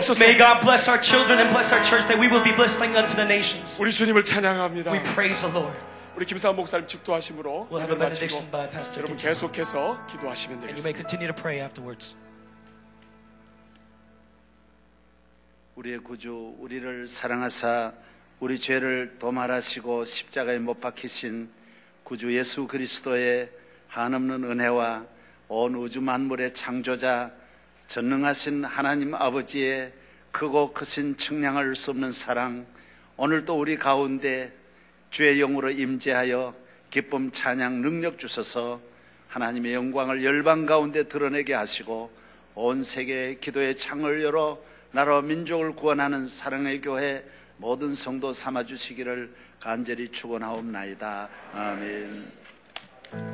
주시옵소서
May God bless our children and bless our church that we will be blessing unto the nations.
우리 주님을 찬양합니다
We praise the Lord.
우리 김사원 목사님 축도하심으로
We'll have a
예배를 마치고
benediction by Pastor
여러분. 계속해서 기도하시면
And you may
되겠습니다
continue to pray afterwards.
우리의 구주 우리를 사랑하사 우리 죄를 도말하시고 십자가에 못 박히신 구주 예수 그리스도의 한없는 은혜와 온 우주 만물의 창조자 전능하신 하나님 아버지의 크고 크신 측량할 수 없는 사랑 오늘도 우리 가운데 주의 영으로 임재하여 기쁨 찬양 능력 주셔서 하나님의 영광을 열방 가운데 드러내게 하시고 온 세계에 기도의 창을 열어 나라와 민족을 구원하는 사랑의 교회 모든 성도 삼아 주시기를 간절히 축원하옵나이다. 아멘.